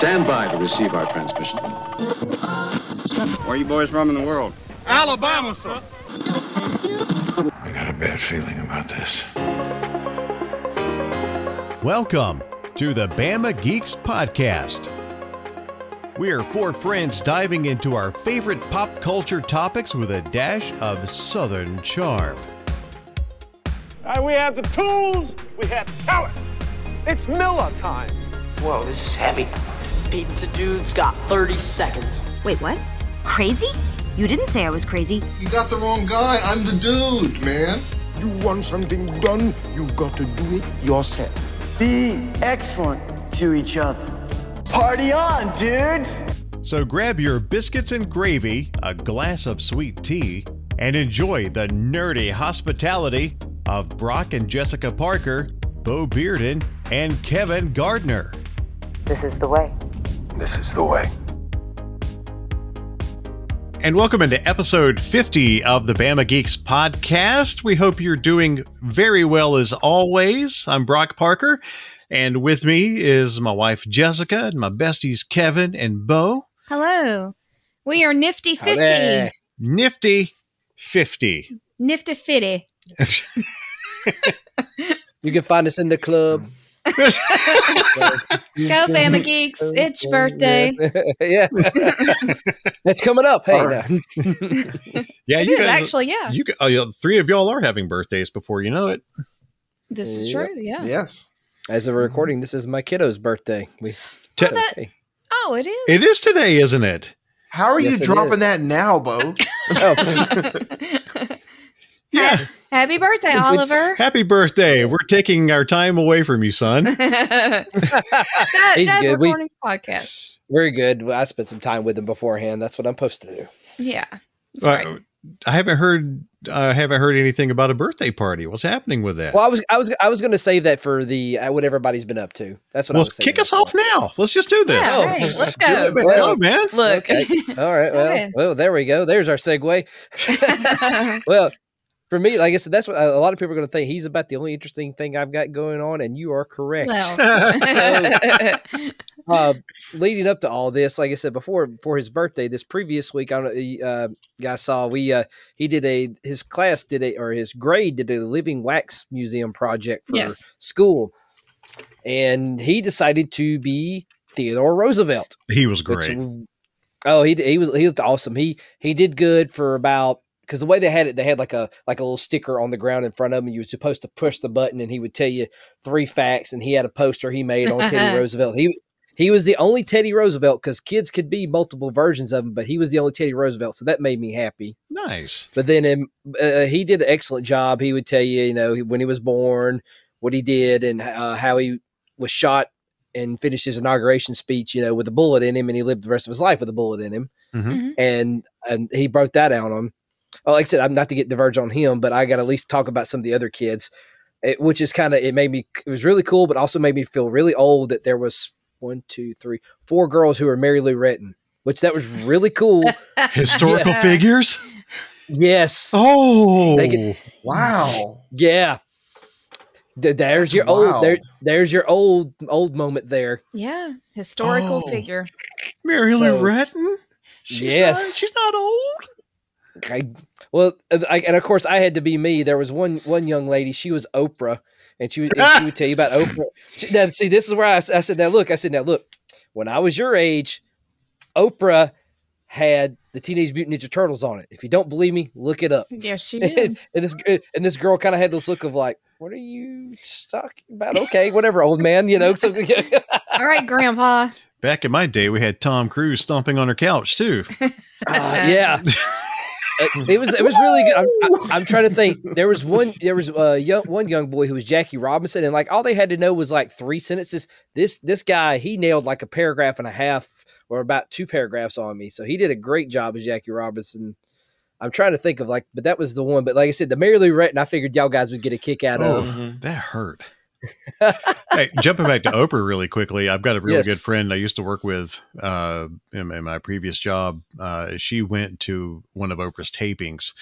Stand by to receive our transmission. Where are you boys from in the world? Alabama, sir. I got a bad feeling about this. Welcome to the Bama Geeks Podcast. We are four friends diving into our favorite pop culture topics with a dash of Southern charm. Uh, we have the tools, we have talent. It's Miller time. Whoa, this is heavy. Pizza Dude's got 30 seconds. Wait, what? Crazy? You didn't say I was crazy. You got the wrong guy. I'm the dude, man. You want something done, you've got to do it yourself. Be excellent to each other. Party on, dudes! So grab your biscuits and gravy, a glass of sweet tea, and enjoy the nerdy hospitality of Brock and Jessica Parker, Bo Bearden, and Kevin Gardner. This is the way. This is the way. And welcome into episode 50 of the Bama Geeks podcast. We hope you're doing very well as always. I'm Brock Parker, and with me is my wife Jessica and my besties Kevin and Bo. Hello. We are Nifty 50. Howdy. Nifty 50. Nifty Fitty. you can find us in the club. Go Bama Geeks. It's your birthday. yeah. it's coming up. Hey. Right. yeah, it you is, guys, actually, yeah. You uh, three of y'all are having birthdays before you know it. This is true, yeah. Yes. As of recording, this is my kiddo's birthday. We Te- so, hey. Oh, it is. It is today, isn't it? How are yes, you dropping that now, Bo? oh. yeah. Happy birthday, Oliver. Happy birthday. We're taking our time away from you, son. Dad, He's Dad's good. recording we, podcast. Very good. Well, I spent some time with him beforehand. That's what I'm supposed to do. Yeah. Uh, I haven't heard I uh, haven't heard anything about a birthday party. What's happening with that? Well, I was I was I was going to save that for the uh, what everybody's been up to. That's what well, I was kick us off now. Let's just do this. Yeah, right. Let's go. it, man. Well, man. Look. Okay. All right. Well, well, there we go. There's our segue. well, for me, like I said, that's what a lot of people are going to think. He's about the only interesting thing I've got going on, and you are correct. Well. so, uh, leading up to all this, like I said before, for his birthday this previous week, I don't know, uh, guys saw we uh, he did a his class did a or his grade did a living wax museum project for yes. school, and he decided to be Theodore Roosevelt. He was great. Which, oh, he he was he looked awesome. He he did good for about because the way they had it, they had like a like a little sticker on the ground in front of him. You were supposed to push the button, and he would tell you three facts. And he had a poster he made on Teddy Roosevelt. He he was the only Teddy Roosevelt because kids could be multiple versions of him, but he was the only Teddy Roosevelt, so that made me happy. Nice. But then um, uh, he did an excellent job. He would tell you, you know, when he was born, what he did, and uh, how he was shot and finished his inauguration speech, you know, with a bullet in him, and he lived the rest of his life with a bullet in him. Mm-hmm. And and he broke that out on him well, like I said, I'm not to get diverge on him, but I got to at least talk about some of the other kids, it, which is kind of it made me it was really cool, but also made me feel really old that there was one, two, three, four girls who were Mary Lou Retton, which that was really cool. Historical Yeah. figures. yes. Oh, They get- Wow. Yeah. There's That's your wild. old there. There's your old old moment there. Yeah. Historical Oh. figure. Mary Lou So- Retton. She's Yes. not, she's not old. I, well, uh, I, and of course I had to be me. There was one one young lady. She was Oprah, and she was and she would tell you about Oprah. She, now, see, this is where I said, now look, I said, now look, when I was your age, Oprah had the Teenage Mutant Ninja Turtles on it. If you don't believe me, look it up. Yes, she did. and, did. this and this girl kind of had this look of like, what are you talking about? Okay, whatever, old man. You know, so, All right, Grandpa. Back in my day, we had Tom Cruise stomping on her couch too. Uh, yeah. It, it was it was really good. I'm, I, I'm trying to think. There was one there was a young one young boy who was Jackie Robinson, and like all they had to know was like three sentences. This this guy he nailed like a paragraph and a half or about two paragraphs on me. So he did a great job as Jackie Robinson. I'm trying to think of like, but that was the one. But like I said, the Mary Lou Retton, I figured y'all guys would get a kick out Oh, of. that hurt. Hey, jumping back to Oprah really quickly, I've got a really Yes. good friend I used to work with uh, in, in my previous job. Uh, she went to one of Oprah's tapings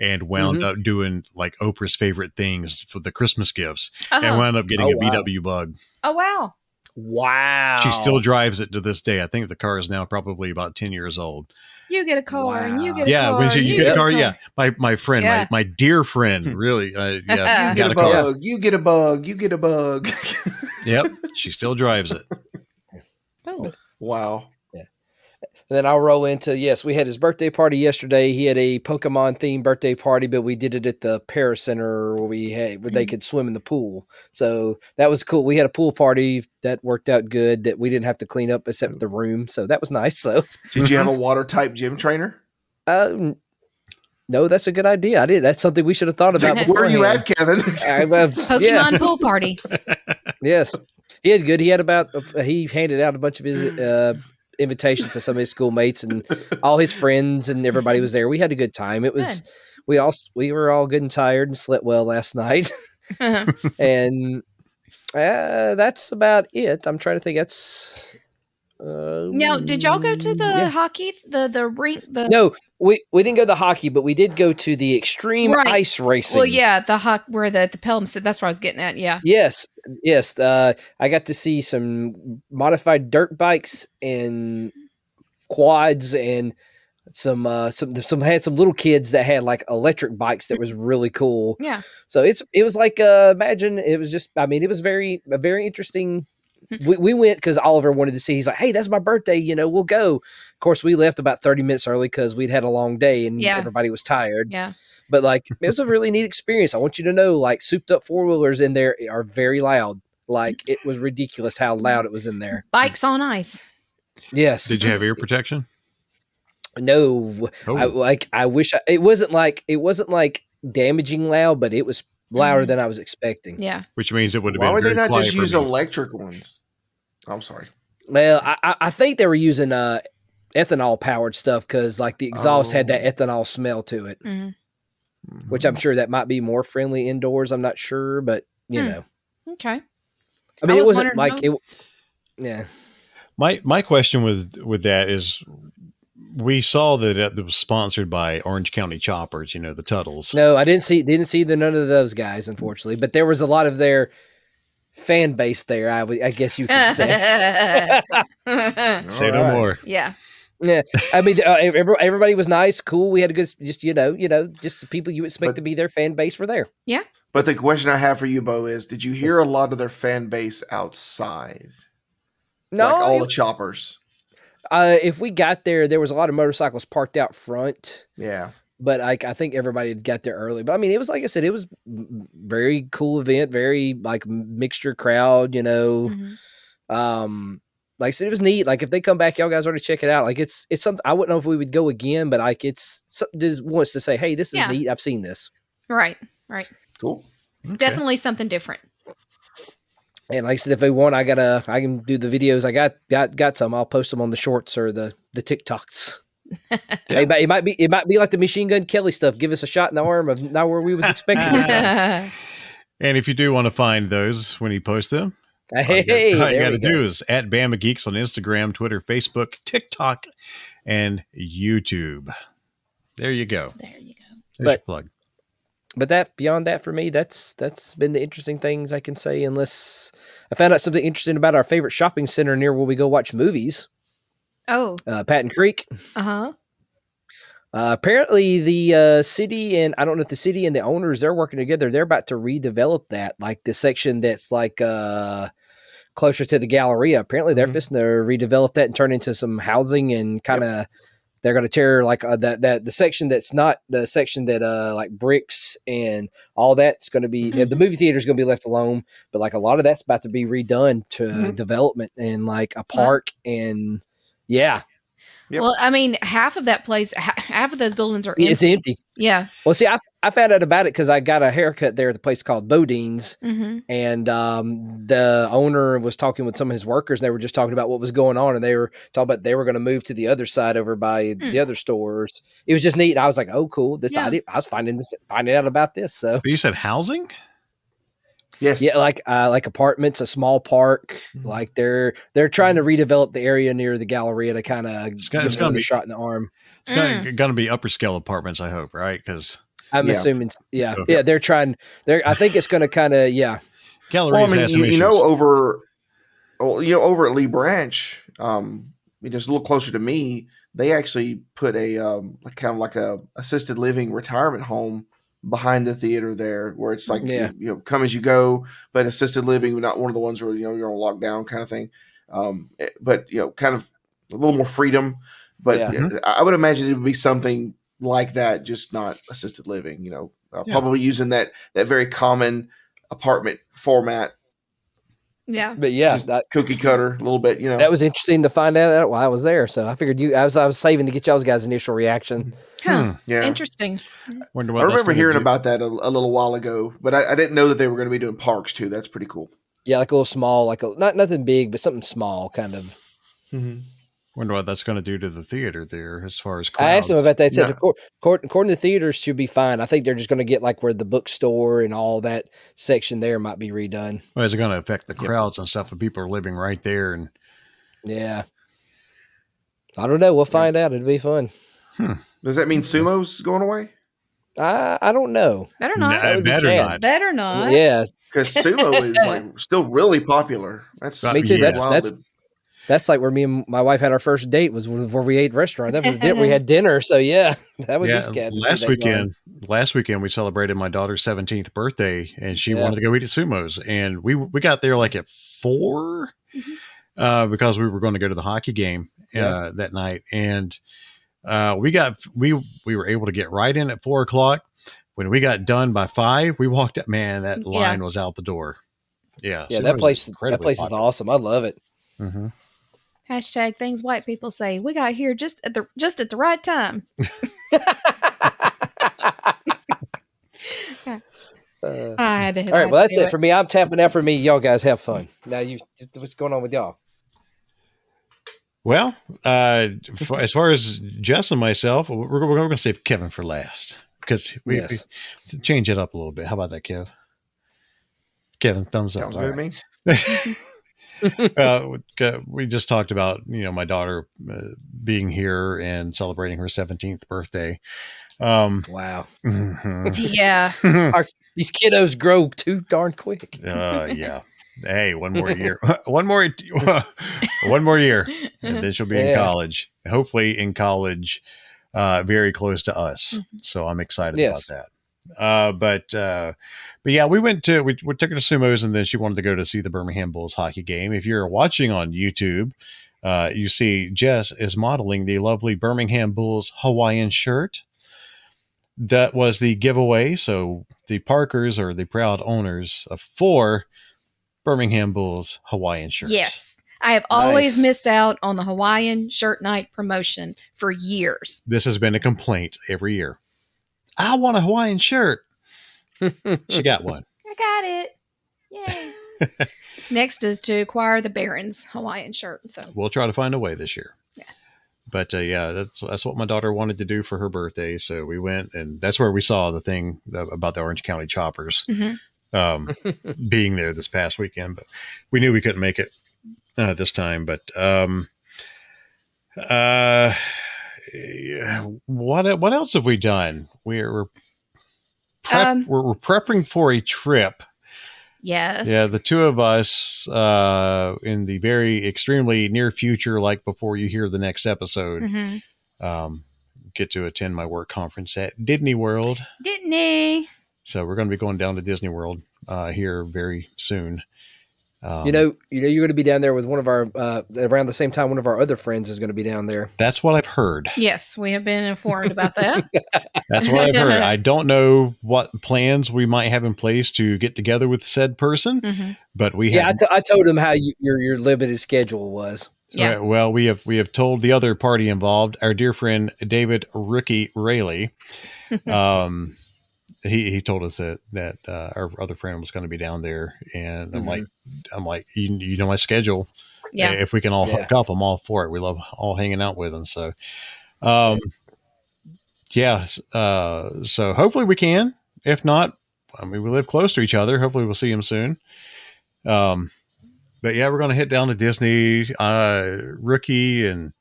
and wound Mhm. up doing like Oprah's favorite things for the Christmas gifts and Uh-huh. wound up getting Oh, a wow. VW bug. Oh wow. Wow. She still drives it to this day. I think the car is now probably about 10 years old. You get a car and you get a yeah, car. when she, and you get a car, yeah. My my friend, Yeah. my, my dear friend, really, uh, yeah, You got get a a car. bug. You get a bug. You get a bug. Yep, she still drives it. Oh. wow. And then I'll roll into yes, we had his birthday party yesterday. He had a Pokemon themed birthday party, but we did it at the Paris Center where we had where they Mm. could swim in the pool. So that was cool. We had a pool party that worked out good. That we didn't have to clean up except the room, so that was nice. So Did you have a water type gym trainer? uh, n- no, that's a good idea. I did. That's something we should have thought about. Where are you beforehand. at, Kevin? I was- Pokemon yeah. pool party. Yes, he had good. He had about he handed out a bunch of his uh, invitations to some of his schoolmates and all his friends, and everybody was there. We had a good time. It was we all we were all good and tired and slept well last night, and uh, that's about it. I'm trying to think. That's uh, now, did y'all go to the yeah. hockey, the the rink, the no. We we didn't go to the hockey, but we did go to the extreme Right. ice racing. Well, yeah, the hock where the the Pelham sit. That's where I was getting at. Yeah. Yes, yes. Uh, I got to see some modified dirt bikes and quads and some uh some some had some little kids that had like electric bikes that was really cool. Yeah. So it's it was like uh imagine it was just I mean it was very a very interesting we, we went because Oliver wanted to see. He's like, "Hey, that's my birthday. You know, we'll go." Of course, we left about thirty minutes early because we'd had a long day and Yeah. everybody was tired. Yeah. But like, it was a really neat experience. I want you to know, like, souped up four wheelers in there are very loud. Like, it was ridiculous how loud it was in there. Bikes on ice. Yes. Did you have ear protection? No. I Oh. like. I wish I, it wasn't like it wasn't like damaging loud, but it was louder Mhm. than I was expecting. Yeah. Which means it would have Why been would they not just use me. electric ones? I'm sorry. Well, I, I- I think they were using uh ethanol powered stuff because like the exhaust had that Oh. ethanol smell to it, Mhm. which I'm sure that might be more friendly indoors. I'm not sure, but you Hmm. know, Okay. I I mean, it was wasn't like how- it. Yeah. My my question with with that is, we saw that it was sponsored by Orange County Choppers. You know the Teutuls. No, I didn't see didn't see the none of those guys, unfortunately. But there was a lot of their fan base there. I I guess you could say. Say no Alright. more. yeah. Yeah, I mean, uh, everybody was nice, cool. We had a good, just you know, you know, just the people you expect But- to be their fan base were there. Yeah. But the question I have for you, Bo, is did you hear a lot of their fan base outside? No, like all it- the choppers. uh, if we got there, there was a lot of motorcycles parked out front. Yeah. but like I think everybody had got there early. But I mean, it was like I said, it was very cool event, very like mixture crowd, you know. Mhm. Um, like I said, it was neat. Like if they come back, y'all guys ought to check it out. Like it's it's something I wouldn't know if we would go again, but like it's something that wants to say, hey, this is Yeah. neat. I've seen this. Right. Right. Cool. Definitely something different. And like I said, if they want, I gotta I can do the videos. I got got got some. I'll post them on the shorts or the the TikToks. It, might, it might be it might be like the machine gun Kelly stuff. Give us a shot in the arm of not where we was expecting. And if you do want to find those when he posts them, all you got- hey, all you there got to go. do is at Bama Geeks on Instagram, Twitter, Facebook, TikTok, and YouTube. There you go. there you go. There's But- your plug. but that beyond that for me that's that's been the interesting things i can say unless i found out something interesting about our favorite shopping center near where we go watch movies Oh. uh, patton creek Uh huh. Uh, apparently the uh, city and i don't know if the city and the owners they're working together. They're about to redevelop that like the section that's like uh closer to the galleria. Apparently they're Mhm. fixing to redevelop that and turn into some housing and kind of they're going to tear like uh, that that the section that's not the section that uh like bricks and all that's going to be uh, the movie theater is going to be left alone but like a lot of that's about to be redone to Mhm. development and like a park and yeah Yep. Well, I mean, half of that place, half of those buildings are empty. it's empty Yeah. well see i, I found out about it because i got a haircut there at the place called bodine's Mm-hmm. and um, the owner was talking with some of his workers and they were just talking about what was going on and they were talking about they were going to move to the other side over by Hmm. the other stores it was just neat i was like oh cool this Yeah. I, did, I was finding this finding out about this so But you said housing? Yes. yeah like uh, like apartments a small park Mm-hmm. like they're they're trying to redevelop the area near the galleria to kind of It's give gonna- it's gonna be- shot in the arm It's gonna, gonna be upper scale apartments, I hope, right? Because i'm Yeah. assuming yeah Okay. yeah they're trying they're i think it's going to kind of yeah galleries Well, I mean, has some you, you know, over well, you know, over at Lee Branch, um, you know, just a little closer to me, they actually put a um, like kind of like a assisted living retirement home behind the theater there, where it's like Yeah. you, you know come as you go, but assisted living, not one of the ones where you know you're on lockdown kind of thing. Um, eh, but you know, kind of a little more freedom. But Yeah. uh, I would imagine it would be something like that, just not assisted living. You know, uh, Yeah. probably using that that very common apartment format, Yeah. But yeah, just that, cookie cutter a little bit. You know, that was interesting to find out that while I was there. So I figured you, I was, I was saving to get y'all's guys' initial reaction. Hmm. Huh. Hmm. yeah. Interesting. Wonder I what that's remember hearing do. about that a, a little while ago, but I, I didn't know that they were going to be doing parks too. That's pretty cool. Yeah, like a little small, like a not nothing big, but something small, kind of. Mm-hmm. Wonder what that's going to do to the theater there as far as I asked them about that. Said No. accord- accord- according to the theaters, should be fine. I think they're just going to get like where the bookstore and all that section there might be redone. Well, is it going to affect the crowds and stuff if people are living right there? And Yeah, I don't know. We'll find out. It'll be fun. Hmm. Does that mean sumo's going away? I I don't know. Better not. Nah, That be better sad. not. Better not. Yeah, Because sumo is like still really popular. That's Me too. That's- that's- to- that's like where me and my wife had our first date was where we ate restaurant. That was the din- we had dinner. So yeah, that would yeah, be scary. last that going. weekend, last weekend we celebrated my daughter's seventeenth birthday, and she Yeah. wanted to go eat at Sumo's, and we we got there like at 4 Mhm. uh, because we were going to go to the hockey game uh, Yeah. that night, and uh, we got we we were able to get right in at four o'clock. When we got done by five, we walked up. Man, that Yeah. line was out the door. Yeah, Yeah, Sumo's that is place. That incredibly place is awesome. I love it. Mhm. Hashtag things white people say. We got here just at the just at the right time. Uh, I had to. all right, well that's it for me. I'm tapping out for me. Y'all guys have fun. Now you, what's going on with y'all? Well, uh, f- as far as Jess and myself, we're, we're going to save Kevin for last because we, Yes. we change it up a little bit. How about that, Kev? Kevin, thumbs up. Sounds All good to right. me. uh, we- we just talked about you know my daughter uh, being here and celebrating her 17th birthday. Um, Wow, mhm. Yeah. these kiddos grow too darn quick. uh, yeah. Hey, one more year. one more. one more year, and then she'll be in college. Hopefully, in college, uh, very close to us. So I'm excited Yes. about that. Uh, but uh, but yeah, we went to we, we took her to Sumo's, and then she wanted to go to see the Birmingham Bulls hockey game. If you're watching on YouTube, uh, you see Jess is modeling the lovely Birmingham Bulls Hawaiian shirt. That was the giveaway. So the Parkers are the proud owners of four Birmingham Bulls Hawaiian shirts. Yes. I have always Nice. missed out on the Hawaiian shirt night promotion for years. This has been a complaint every year. I want a Hawaiian shirt. She got one. I got it. Yay. Next is to acquire the Barons Hawaiian shirt. So We'll try to find a way this year. Yeah. But uh, yeah, that's that's what my daughter wanted to do for her birthday. So we went, and that's where we saw the thing about the Orange County Choppers Mhm. um, being there this past weekend. But we knew we couldn't make it uh, this time. But um, uh, what what else have we done? We're we're, prep, Um, we're, we're prepping for a trip. yes. Yeah, the two of us uh, in the very extremely near future, like before you hear the next episode, Mhm. um, get to attend my work conference at Disney World. Didn't? So we're going to be going down to Disney World uh, here very soon. Um, you know, you know, you're going to be down there with one of our uh, around the same time. One of our other friends is going to be down there. that's what I've heard. Yes, we have been informed about that. That's what I've heard. I don't know what plans we might have in place to get together with said person, Mhm. but we Yeah, I, have. t- I told him how you, your your limited schedule was. Yeah. Right, well, we have we have told the other party involved, our dear friend David Rookie Rayleigh. um, he he told us that that uh, our other friend was going to be down there, and I'm like, I'm like, you, you know my schedule. Yeah. If we can all Yeah. hook up, I'm all for it. We love all hanging out with him. So, um, yeah. Uh, so hopefully we can. If not, I mean, we live close to each other. Hopefully we'll see him soon. Um, but yeah, we're going to head down to Disney. Uh, Rookie and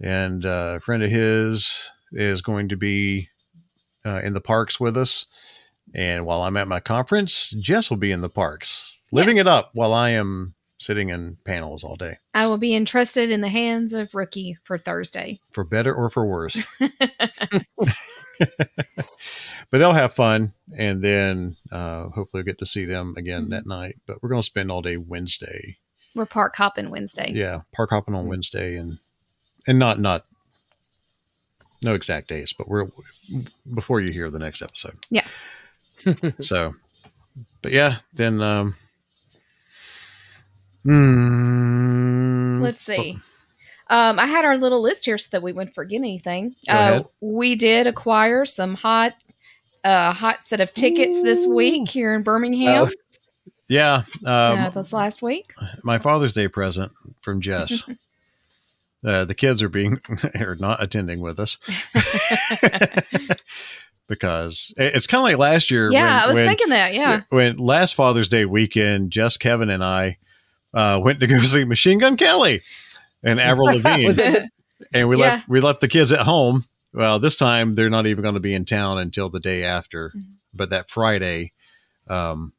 and uh, a friend of his is going to be uh, in the parks with us. And while I'm at my conference, Jess will be in the parks, living Yes. it up while I am sitting in panels all day, I will be entrusted in the hands of Rookie for Thursday. for better or for worse. but they'll have fun, and then uh, hopefully we'll get to see them again that night. But we're going to spend all day Wednesday. We're park hopping Wednesday. Yeah, park hopping on Wednesday, and and not not no exact days, but we're before you hear the next episode. Yeah. so, but yeah, then um, hmm, Let's see. Um, I had our little list here so that we wouldn't forget anything. Uh, we did acquire some hot, uh, hot set of tickets this week here in Birmingham. Oh. Yeah, um, uh, this last week. my Father's Day present from Jess. uh, the kids are being are not attending with us because it's kind of like last year. Yeah, when- I was when- thinking that. Yeah. when last Father's Day weekend, Jess, Kevin, and I uh, went to go see Machine Gun Kelly and Avril Lavigne, and we Yeah. left we left the kids at home. Well, this time they're not even going to be in town until the day after. Mm-hmm. But that Friday, um,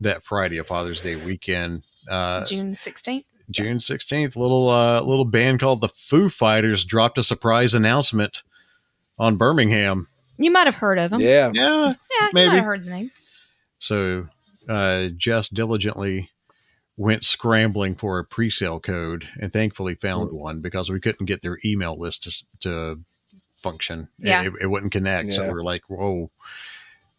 that Friday of Father's Day weekend, uh, June 16th. June sixteenth, little uh, little band called the Foo Fighters dropped a surprise announcement on Birmingham. You might have heard of them. Yeah. Yeah, Yeah, you maybe. might have heard the name. So uh, Jess diligently went scrambling for a pre-sale code and thankfully found one because we couldn't get their email list to, to function. Yeah. It, it wouldn't connect. So Yeah. we're like, whoa,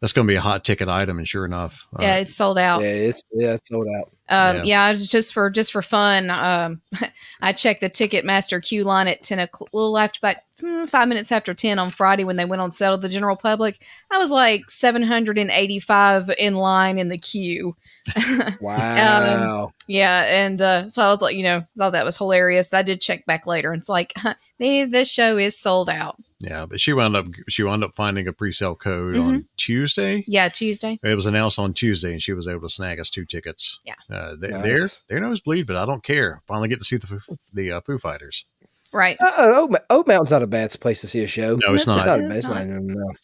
that's going to be a hot ticket item. And sure enough, uh, Yeah, it's sold out. Yeah, it's yeah, it's sold out. Um, Yeah. yeah. just for just for fun. Um, I checked the Ticketmaster queue line at ten o'clock, little after about hmm, five minutes after ten on Friday when they went on sale to the general public. I was like seven hundred and eighty-five in line in the queue. Wow. Yeah, and uh, so I was like, you know, thought that was hilarious. I did check back later, and it's like, "Hey, this show is sold out. Yeah, but she wound up, she wound up finding a pre-sale code Mm-hmm. on Tuesday. Yeah, Tuesday. It was announced on Tuesday and she was able to snag us two tickets. Yeah. Uh, they, Nice. They're, they're nosebleed, but I don't care. Finally get to see the, Foo- the uh, Foo Fighters. Right. Oh, Oak, Mountain's not a bad place to see a show. No, it's That's not. It's not It's not.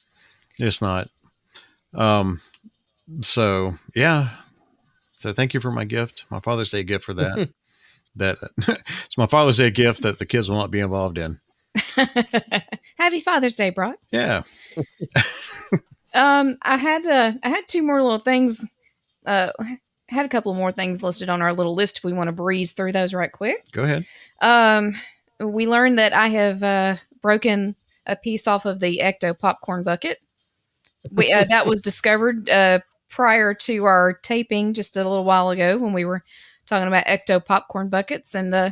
It's not. Um, so yeah. So thank you for my gift, my Father's Day gift for that. that it's my Father's Day gift that the kids will not be involved in. Happy Father's Day, Brock. Yeah. Um, I had uh, I had two more little things. Uh, had a couple more things listed on our little list. If we want to breeze through those right quick. Go ahead. Um, we learned that I have uh, broken a piece off of the Ecto popcorn bucket. We uh, that was discovered uh, prior to our taping just a little while ago when we were talking about Ecto popcorn buckets, and uh,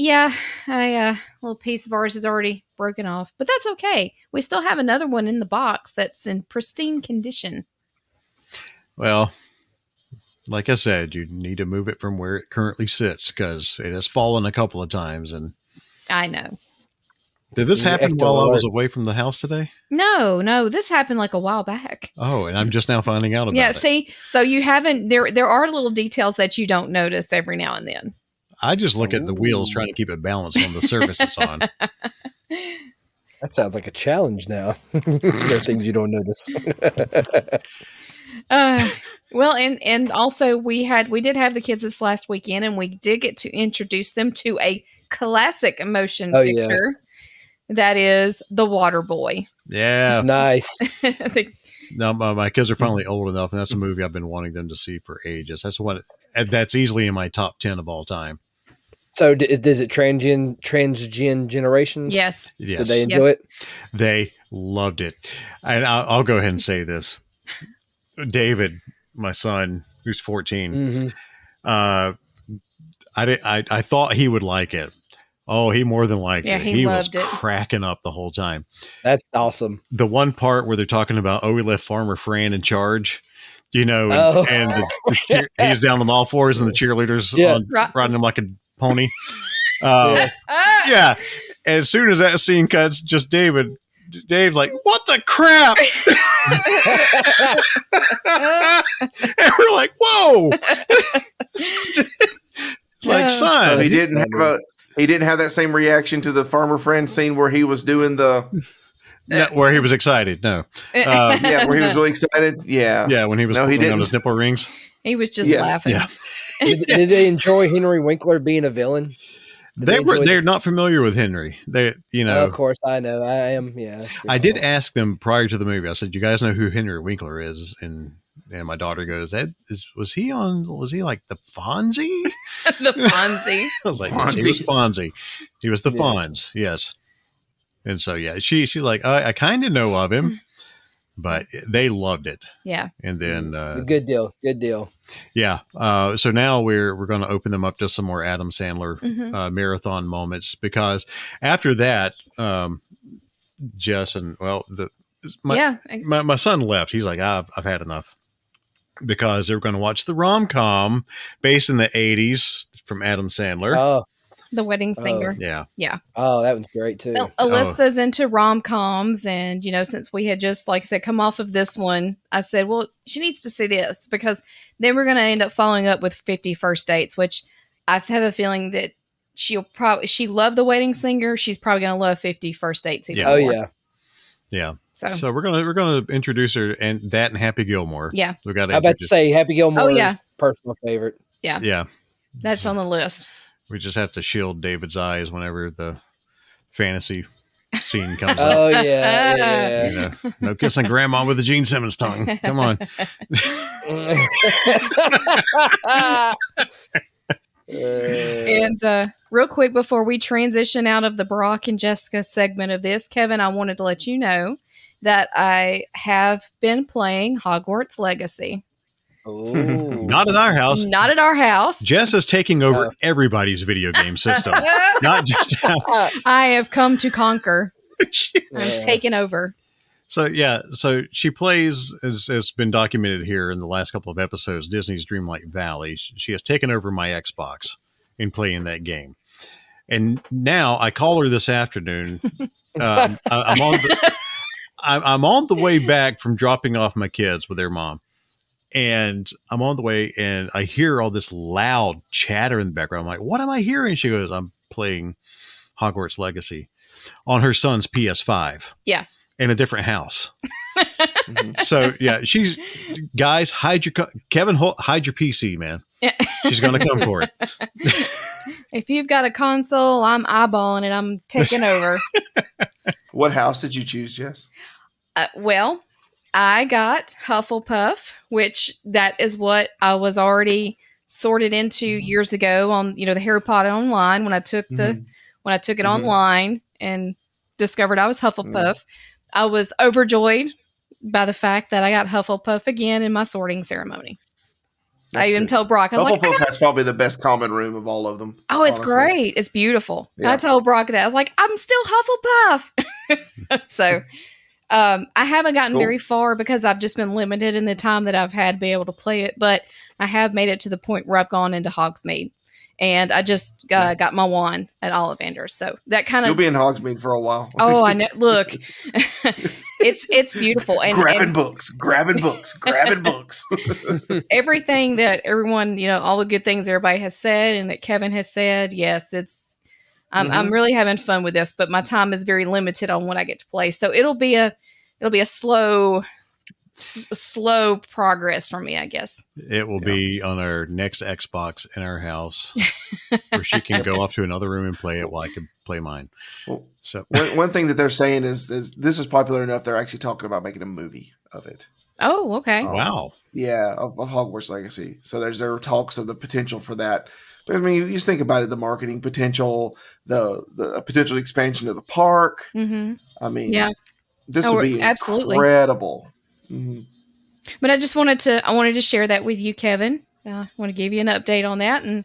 yeah, I uh, little piece of ours is already broken off, but that's okay. We still have another one in the box that's in pristine condition. Well, like I said, you need to move it from where it currently sits because it has fallen a couple of times. And I know. did this happen ecto while I was away from the house today? No, no, this happened like a while back. Oh, and I'm just now finding out about yeah, it. see, so you haven't there there are little details that you don't notice every now and then. I just look at the wheels trying to keep it balanced on the surface it's on. That sounds like a challenge now. there are things you don't notice. Uh, well, and and also we had we did have the kids this last weekend, and we did get to introduce them to a classic motion Oh, yeah. picture that is the Water Boy. Yeah. nice. The- No, my, my kids are finally old enough, and that's a movie I've been wanting them to see for ages. That's what that's easily in my top ten of all time. So, d- is it transgen transgen generations? yes, Yes, Did they they, enjoy Yes. it? They loved it, and I'll, I'll go ahead and say this: David, my son, who's 14 hmm uh, I, did, I I thought he would like it. Oh, he more than liked Yeah, it. he was loved it. cracking up the whole time. That's awesome. the one part where they're talking about oh we left farmer fran in charge you know and, Oh. and the, the cheer, he's down on all fours and the cheerleaders Yeah. on, riding him like a pony uh, Yeah. Ah! as soon as that scene cuts just david dave's like what the crap and we're like whoa it's like Yeah. son So he didn't have a he didn't have that same reaction to the farmer fran scene where he was doing the no, where he was excited no Uh, Uh, yeah where he was really excited. Yeah, yeah when he was No, he didn't. his nipple rings he was just Yes. laughing. Yeah. did, did they enjoy Henry Winkler being a villain? Did They were. They're not familiar with Henry. They you know of course, I know. I am. Yeah. I did ask them prior to the movie. I said, "You guys know who Henry Winkler is?" And and my daughter goes, "That is was he on? Was he like the Fonzie?" the Fonzie. I was like, yes, he was Fonzie. He was the Yes. Fonz, yes. And so yeah, she she's like, I, I kind of know of him, hmm. But they loved it. Yeah. And then uh, Good deal. Good deal. yeah, uh, so now we're we're going to open them up to some more Adam Sandler Mhm. uh, marathon moments because after that, um, Jess and well the my, yeah. my my son left. He's like, I've I've had enough because they were going to watch the rom com based in the '80s from Adam Sandler. Oh, The wedding oh, singer. yeah. Yeah. oh, that one's great too. Al- Alyssa's oh. into rom coms, and you know, since we had just like I said, come off of this one, I said, well, she needs to see this because then we're going to end up following up with 50 First Dates, which I have a feeling that she'll probably she loved the wedding singer. She's probably going to love 50 First Dates. Even Yeah. oh yeah. Yeah. So, So we're gonna we're gonna introduce her and that and Happy Gilmore. yeah, We got I about to say Happy Gilmore. Oh, yeah. is personal favorite. yeah, Yeah. that's on the list. We just have to shield David's eyes whenever the fantasy scene comes up. Oh yeah. yeah, yeah. You know, no kissing grandma with a Gene Simmons tongue. Come on. And uh, real quick before we transition out of the Brock and Jessica segment of this, Kevin, I wanted to let you know that I have been playing Hogwarts Legacy. Ooh. Not in our house. Not at our house. Jess is taking over Oh. everybody's video game system. Not just I have come to conquer. I'm Yeah. taking over. So yeah, so she plays as has been documented here in the last couple of episodes. Disney's Dreamlight Valley. She she has taken over my Xbox in playing that game, and now I call her this afternoon. Um, I, I'm on the I'm, I'm on the way back from dropping off my kids with their mom, and I'm on the way, and I hear all this loud chatter in the background. I'm like, "What am I hearing?" She goes, "I'm playing Hogwarts Legacy on her son's PS5." Yeah. in a different house. so yeah, she's guys hide your Kevin hide your PC, man. She's gonna come for it. If you've got a console, I'm eyeballing it. I'm taking over. What house did you choose, Jess? Uh, well, I got Hufflepuff, which that is what I was already sorted into years ago on you know the Harry Potter online when I took the Mhm. when I took it Mhm. online and discovered I was Hufflepuff. I was overjoyed by the fact that I got Hufflepuff again in my sorting ceremony. I even good. told Brock, I was like, Hufflepuff has probably the best common room of all of them. Oh, it's honestly. great. It's beautiful. Yeah. I told Brock that. I was like, I'm still Hufflepuff. so um, I haven't gotten Cool. very far because I've just been limited in the time that I've had to be able to play it, but I have made it to the point where I've gone into Hogsmeade. And I just uh, Nice. got my wand at Ollivander's. So that kind of You'll be in Hogsmeade for a while. Oh, I know. Look. it's it's beautiful. And, grabbing and books, grabbing books, grabbing books. everything that everyone, you know, all the good things everybody has said and that Kevin has said, yes, it's I'm I'm mm-hmm. really having fun with this, but my time is very limited on what I get to play. So it'll be a it'll be a slow s- slow progress for me, I guess. It will be on our next Xbox in our house, where she can go off to another room and play it while I can play mine. Well, So one, one thing that they're saying is, is this is popular enough. They're actually talking about making a movie of it. Oh, okay. Um, wow, Yeah, of, of Hogwarts Legacy. So there's there are talks of the potential for that. But I mean, you just think about it: the marketing potential, the the potential expansion of the park. hmm I mean, Yeah. this Oh, would be absolutely. incredible. Mhm. But I just wanted to I wanted to share that with you, Kevin. Uh, I want to give you an update on that and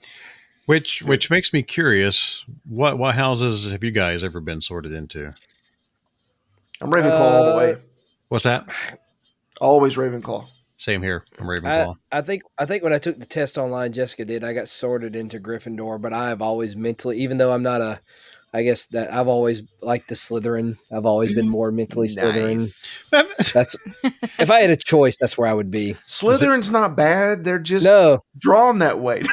which which makes me curious. What what houses have you guys ever been sorted into? I'm Ravenclaw all the Uh, way. What's that? Always Ravenclaw. Same here. I'm Ravenclaw. I think I think when I took the test online, Jessica did. I got sorted into Gryffindor, but I have always mentally, even though I'm not a, I guess that I've always liked the Slytherin. I've always been more mentally Slytherin. Nice. That's if I had a choice, that's where I would be. Slytherin's not bad. They're just No, drawn that way.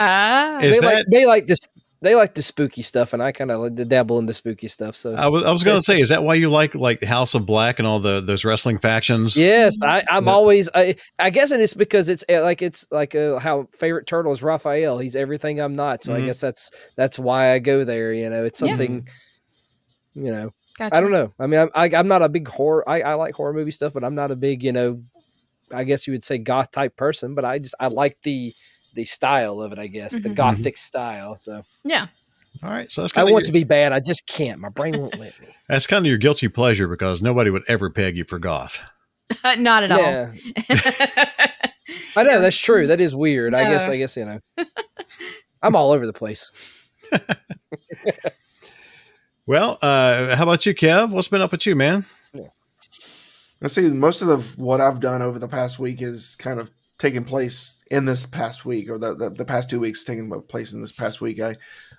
ah, Is they that like they like this. They like the spooky stuff, and I kind of like to dabble in the spooky stuff. So I was I was going to say, is that why you like like House of Black and all the those wrestling factions? Yes, I, I'm No. always. I, I guess it is because it's uh, like it's like uh, how favorite turtle is Raphael. He's everything I'm not. So Mhm. I guess that's that's why I go there. You know, it's Yeah. something. You know, Gotcha. I don't know. I mean, I'm I, I'm not a big horror. I, I like horror movie stuff, but I'm not a big you know. I guess you would say goth type person, but I just I like the the style of it. I guess the Mhm. gothic style. So Yeah. All right, so that's I kind want of to be bad. I just can't. My brain won't let me. that's kind of your guilty pleasure because nobody would ever peg you for goth. Not at all. I know that's true. That is weird. I guess. I guess you know. I'm all over the place. Well, uh, how about you, Kev? What's been up with you, man? Let's see. Most of the, what I've done over the past week is kind of taken place in this past week, or the, the, the past two weeks taking place in this past week. I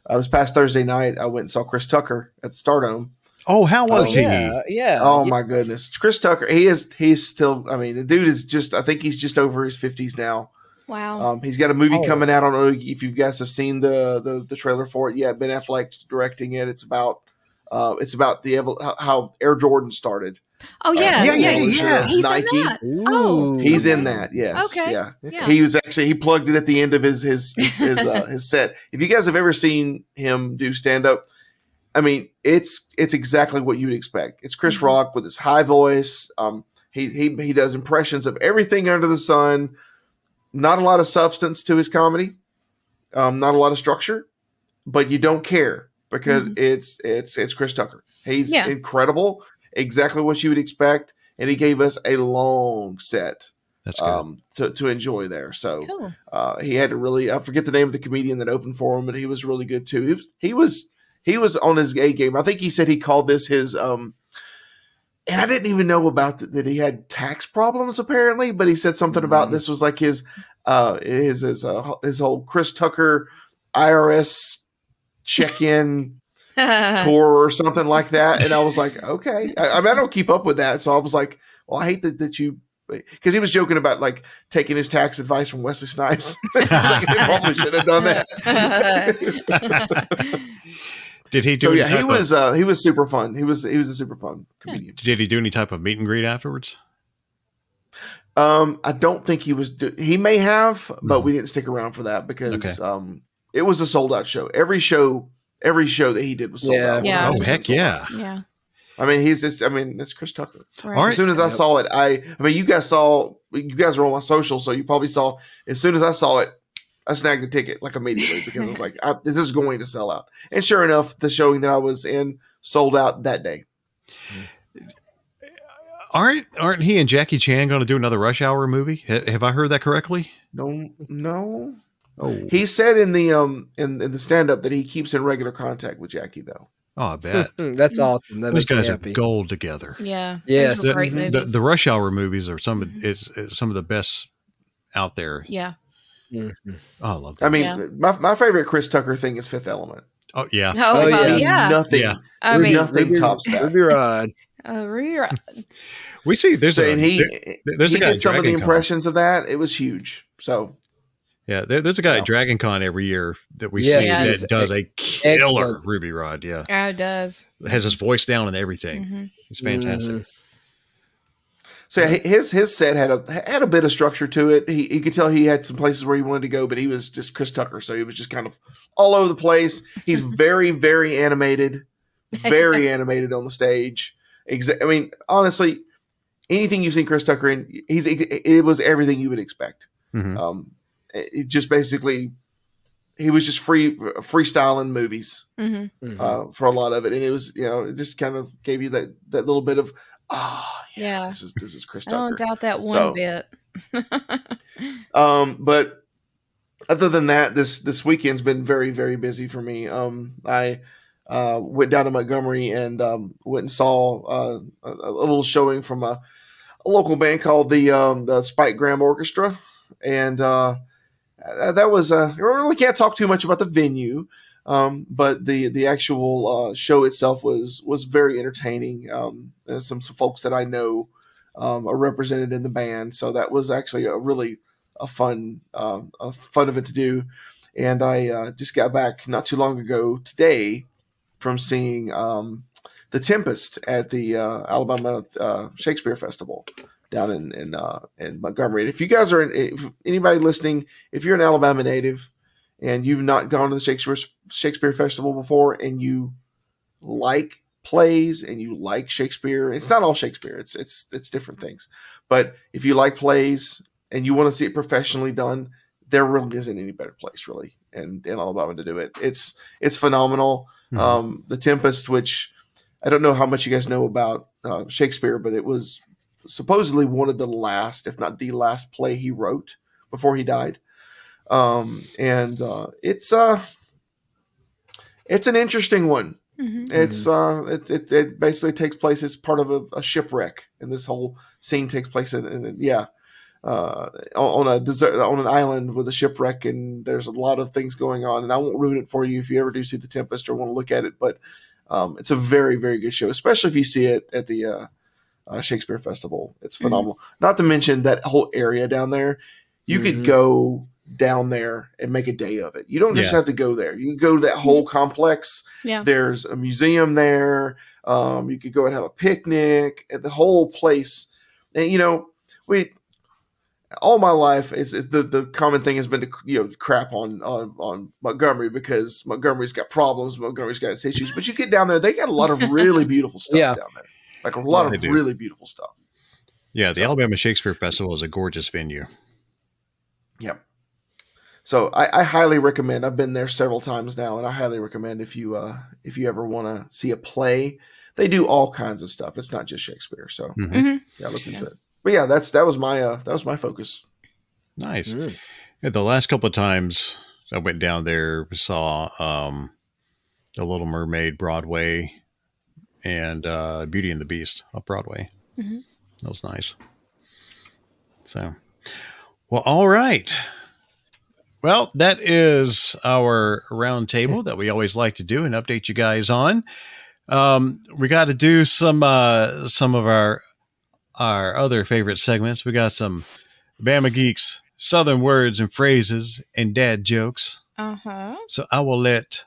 uh, this past Thursday night, I went and saw Chris Tucker at the Stardome. Oh, how was he? Yeah, yeah. Oh yeah. my goodness, Chris Tucker. He is. He's still. I mean, the dude is just. I think he's just over his fifties now. Wow. Um, he's got a movie Oh. coming out. I don't know if you guys have seen the the, the trailer for it yet. Ben Affleck directing it. It's about. Uh, it's about the how, how Air Jordan started. Oh yeah. yeah, yeah, evolution yeah. He's Nike. in that. Oh, Ooh. He's in that. Yes. Okay. Yeah. Yeah. He was actually he plugged it at the end of his his his his, uh, his set. If you guys have ever seen him do stand up, I mean, it's it's exactly what you would expect. It's Chris Mhm. Rock with his high voice. Um, he he he does impressions of everything under the sun. Not a lot of substance to his comedy. Um, not a lot of structure, but you don't care because it's it's it's Chris Tucker. He's Yeah. incredible. Exactly what you would expect, and he gave us a long set That's good. um, to, to enjoy there. So cool. uh, he had to really I forget the name of the comedian that opened for him, but he was really good too. He was he was he was on his A game. I think he said he called this his um and I didn't even know about th- that he had tax problems apparently, but he said something about Mhm. this was like his uh his his uh, his whole Chris Tucker IRS check-in tour or something like that. And I was like, okay. I, I mean, I don't keep up with that. So I was like, well, I hate that, that you, because he was joking about like taking his tax advice from Wesley Snipes. Like, they probably should have done that. Did he do? so yeah, he type of- was uh, he was super fun. He was he was a super fun comedian. Did he do any type of meet and greet afterwards? Um, I don't think he was. Do- he may have, but Mhm. we didn't stick around for that because Okay. um, it was a sold out show. Every show, every show that he did was sold Yeah. out. Yeah. Oh heck yeah! out. yeah. I mean, he's just. I mean, it's Chris Tucker. Right. All right. As soon as I Yep. saw it, I I mean, you guys saw you guys are on my social, so you probably saw. As soon as I saw it, I snagged the ticket like immediately because I was like, I, "This is going to sell out." And sure enough, the showing that I was in sold out that day. Hmm. Aren't aren't he and Jackie Chan going to do another Rush Hour movie? Ha- have I heard that correctly? No, no. Oh, He said in the um in, in the stand up that he keeps in regular contact with Jackie though. oh, I bet That's awesome. That those guys are gold together. Yeah. Yes. The, the, the Rush Hour movies are some of Mhm. it's, it's some of the best out there. yeah. Mhm. Oh, I love that. I mean, Yeah. my, my favorite Chris Tucker thing is Fifth Element. oh yeah, Oh, Oh, yeah. yeah. Nothing. Yeah. I mean, nothing tops that. Ruby Rhod. uh, re- we see there's So, a and he there- there's he a guy did some of the Dragon Con. impressions of that. It was huge. So Yeah, there, there's a guy Yeah. at Dragon Con every year that we Yes, see yes. that does a killer Excellent. Ruby Rhod. Yeah, oh, it does. has his voice down and everything. Mhm. It's fantastic. Mhm. So his his set had a had a bit of structure to it. He you could tell he had some places where he wanted to go, but he was just Chris Tucker, so he was just kind of all over the place. He's very very animated, very animated on the stage. Exa- I mean, honestly, anything you've seen Chris Tucker in, he's it was everything you would expect. Mhm. Um, it it just basically he was just free freestyling movies hmm Mhm. uh, for a lot of it, and it was you know it just kind of gave you that that little bit of ah yeah, Yeah. this is this is Chris I don't doubt that one So- bit. Um, but other than that, this this weekend's been very very busy for me. Um, I uh, went down to Montgomery and um, went and saw uh, a, a little showing from a, a local band called the um, the Spike Graham Orchestra, and uh, that that was uh, I really can't talk too much about the venue. Um, but the the actual uh, show itself was was very entertaining. Um, some, some folks that I know um, are represented in the band, so that was actually a really a fun um, a fun event to do. and I uh, just got back not too long ago today from seeing um, the Tempest at the uh, Alabama uh, Shakespeare Festival down in in, uh, in Montgomery. And if you guys are in, if anybody listening, if you're an Alabama native and you've not gone to the Shakespeare Shakespeare Festival before, and you like plays and you like Shakespeare, it's not all Shakespeare. It's it's it's different things. But if you like plays and you want to see it professionally done, there really isn't any better place really in, in Alabama to do it. It's it's phenomenal. Mm-hmm. Um, the Tempest, which I don't know how much you guys know about uh, Shakespeare, but it was supposedly one of the last, if not the last, play he wrote before he died. Um, and uh, it's uh, it's an interesting one. Mm-hmm. It's uh, it, it, it basically takes place. It's part of a, a shipwreck, and this whole scene takes place in, in yeah, uh, on a desert on an island with a shipwreck, and there's a lot of things going on. And I won't ruin it for you if you ever do see the Tempest or want to look at it, but um, it's a very very good show, especially if you see it at the uh, Shakespeare Festival. It's mm-hmm. phenomenal. Mm-hmm. Not to mention that whole area down there. You mm-hmm. could go down there and make a day of it. You don't just yeah. have to go there. You can go to that whole complex. Yeah. There's a museum there. Um, you could go and have a picnic at the whole place. And you know, we all my life it's, it's, the the common thing has been to you know crap on on on Montgomery because Montgomery's got problems, Montgomery's got its issues. But you get down there, they got a lot of really beautiful stuff yeah. down there, like a lot yeah, of really beautiful stuff. Yeah, the so, Alabama Shakespeare Festival is a gorgeous venue. Yep. So I, I, highly recommend. I've been there several times now, and I highly recommend if you uh, if you ever want to see a play. They do all kinds of stuff. It's not just Shakespeare. So mm-hmm. mm-hmm. yeah, look into yeah. it. But yeah, that's that was my uh, that was my focus. Nice. Mm. Yeah, the last couple of times I went down there, saw um, the Little Mermaid Broadway and uh, Beauty and the Beast up Broadway. Mm-hmm. That was nice. So, well, all right. Well, that is our roundtable that we always like to do and update you guys on. Um, we got to do some uh, some of our our other favorite segments. We got some Bama Geeks Southern words and phrases and dad jokes. Uh huh. So I will let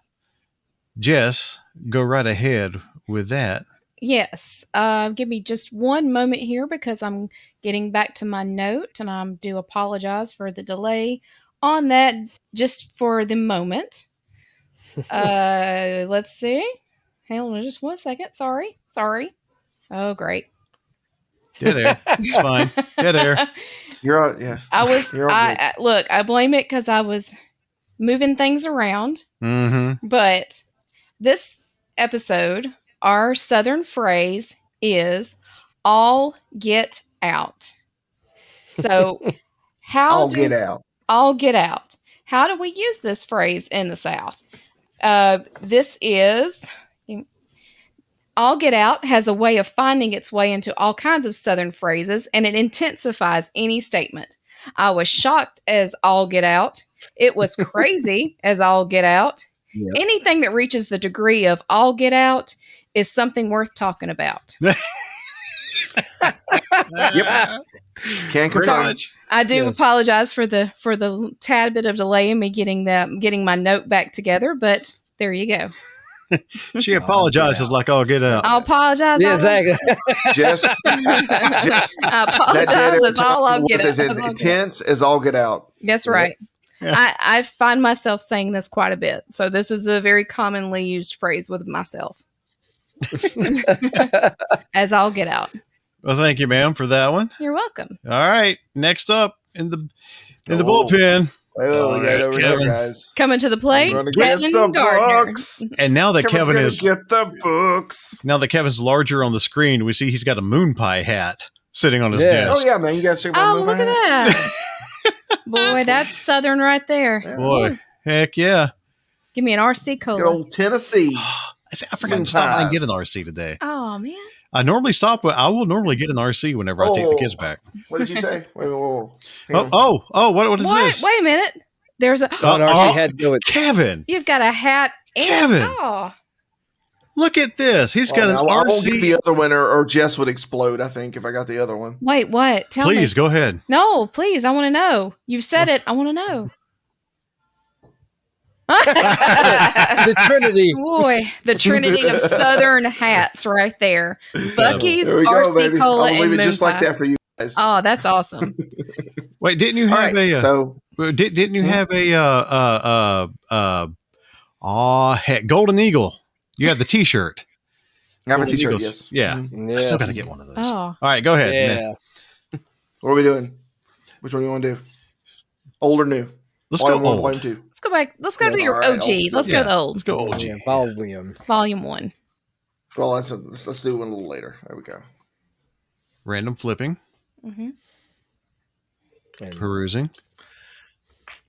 Jess go right ahead with that. Yes. Uh, give me just one moment here because I'm getting back to my note and I do apologize for the delay on that just for the moment. uh, let's see. Hang on just one second. Sorry. Sorry. Oh, great. Dead air. It's fine. Dead air. You're all, yeah. I was, I, I, look, I blame it because I was moving things around. Mm-hmm. But this episode, our Southern phrase is all get out. So, how all do, get out all get out. How do we use this phrase in the South? Uh, this is all get out has a way of finding its way into all kinds of Southern phrases and it intensifies any statement. I was shocked as all get out. It was crazy as all get out. Yep. Anything that reaches the degree of all get out is something worth talking about. yep. Can't confirm. I do yes. apologize for the for the tad bit of delay in me getting that getting my note back together, but there you go. she apologizes like I'll get out. I'll apologize. Yeah, exactly. just, just I apologize. That's all I'll get out. It's as intense as all get out. That's right. Yeah. I, I find myself saying this quite a bit. So this is a very commonly used phrase with myself. as I'll get out. Well, thank you, ma'am, for that one. You're welcome. All right, next up in the in the oh. bullpen. Oh, we got over Kevin. here, guys. Coming to the plate, Kevin Gardner. And now that Kevin's Kevin is get the books. Now that Kevin's larger on the screen, we see he's got a moon pie hat sitting on his yeah. desk. Oh yeah, man, you guys check Oh, look at that! Boy, that's southern right there. Yeah. Boy, heck yeah! Give me an RC cola. Good old Tennessee. I forgot to stop by and get an RC today. Oh man. I normally stop. but I will normally get an RC whenever oh, I take the kids oh. back. What did you say? Wait, wait, wait, oh, oh, oh, what, what is what? this? Wait a minute. There's a oh, no, oh, had to do it. Kevin. You've got a hat. And, Kevin. Oh. Look at this. He's oh, got well, an I, RC. I won't get the other one, or, or Jess would explode. I think if I got the other one. Wait, what? Tell please, me. Please go ahead. No, please. I want to know. You've said it. I want to know. the Trinity. Boy, the trinity of Southern hats right there. Buc-ee's, There we go, RC baby. Cola, I'll leave and it just like that for you guys. Oh, that's awesome. Wait, didn't you have right, a? Uh, so uh, did, didn't you Hmm? have a? Uh, uh, uh, uh, oh heck, Golden Eagle. You have the T-shirt. I have a Golden t-shirt, Eagles. yes. Yeah. Mhm. I still got to get one of those. Oh. All right, go ahead. Yeah. What are we doing? Which one do you want to do? Old or new? Let's volume go one, old. volume two. Let's go back. Let's go to your all right, OG. old Let's Yeah, go to the old. Let's go OG. Yeah, volume. Volume one. Well, let's, let's let's do one a little later. There we go. Random flipping, hmm perusing.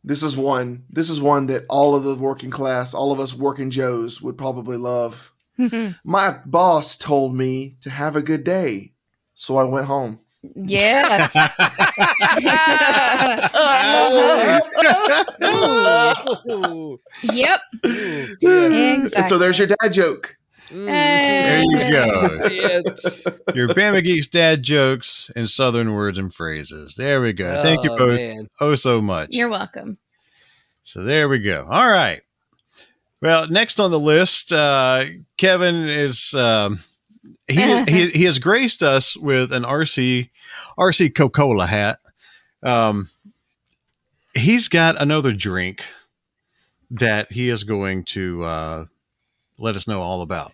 This is one. This is one that all of the working class, all of us working Joes, would probably love. My boss told me to have a good day, so I went home. Yes. yep. Exactly. So there's your dad joke. There you go. Yes. Your Bama Geeks dad jokes and Southern words and phrases. There we go. Thank you Oh, both man. oh so much. You're welcome. So there we go. All right. Well, next on the list, uh, Kevin is um, he, he he has graced us with an RC RC Coca Cola hat. Um, he's got another drink that he is going to uh, let us know all about.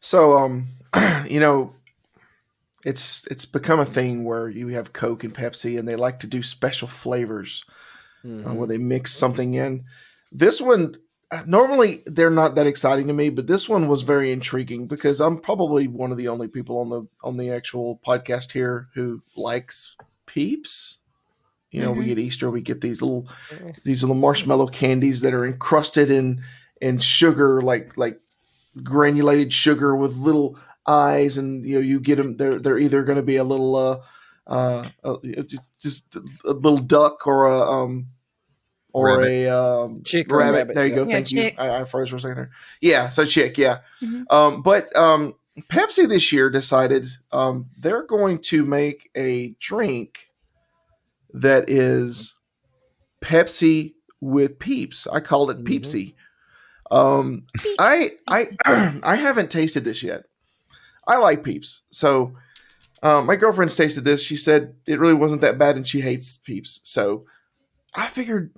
So, um, you know, it's it's become a thing where you have Coke and Pepsi, and they like to do special flavors uh, Mhm. where they mix something in. This one, uh, normally they're not that exciting to me, but this one was very intriguing because I'm probably one of the only people on the on the actual podcast here who likes Peeps. You know, we Mhm. get Easter, we get these little these little marshmallow candies that are encrusted in in sugar, like like granulated sugar with little eyes, and you know you get them. They're they're either going to be a little uh uh, uh just a little duck or a um or Rabbit. a um Chick rabbit. rabbit, There you yeah. go. Yeah, Thank you. I, I froze for a second there. Yeah, so chick. Yeah. Mhm. Um, but um, Pepsi this year decided um they're going to make a drink that is Pepsi with Peeps. I called it Mhm. Peepsy. Um, I I I haven't tasted this yet. I like Peeps, so um, my girlfriend's tasted this. She said it really wasn't that bad, and she hates Peeps. So I figured,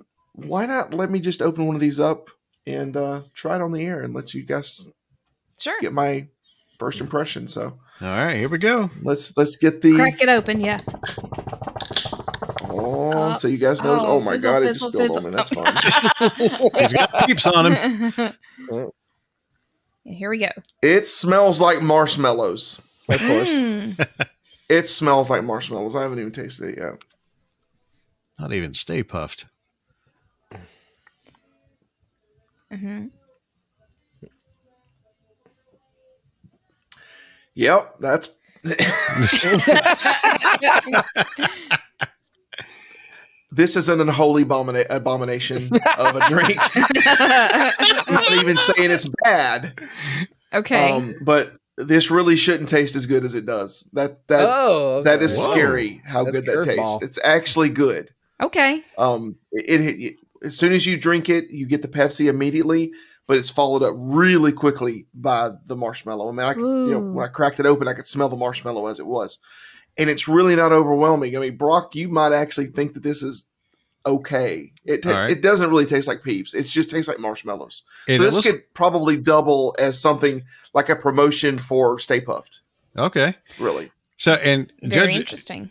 why not let me just open one of these up and uh, try it on the air and let you guys Sure. get my first impression. So All right, here we go. let's let's get the Crack it open. Yeah. oh, Uh, so you guys know. Oh, oh, my fizzle, god, it just spilled on me. That's fine. He's got peeps on him. And here we go. it smells like marshmallows. Of course. It smells like marshmallows. I haven't even tasted it yet. Not even Stay Puft. Mhm. Yep, that's. this is an unholy abomina- abomination of a drink. I'm not even saying it's bad, Okay. um, but this really shouldn't taste as good as it does. That that's Oh, that okay. is Whoa. scary how That's good that curveball. tastes. It's actually good. okay. Um, it, it, it- as soon as you drink it, you get the Pepsi immediately, but it's followed up really quickly by the marshmallow. I mean, I could, you know, when I cracked it open, I could smell the marshmallow as it was, and it's really not overwhelming. I mean, Brock, you might actually think that this is okay. It ta- All right. it doesn't really taste like Peeps. It just tastes like marshmallows. And so this looks- could probably double as something like a promotion for Stay Puft. okay. Really. So, and Very judge, interesting.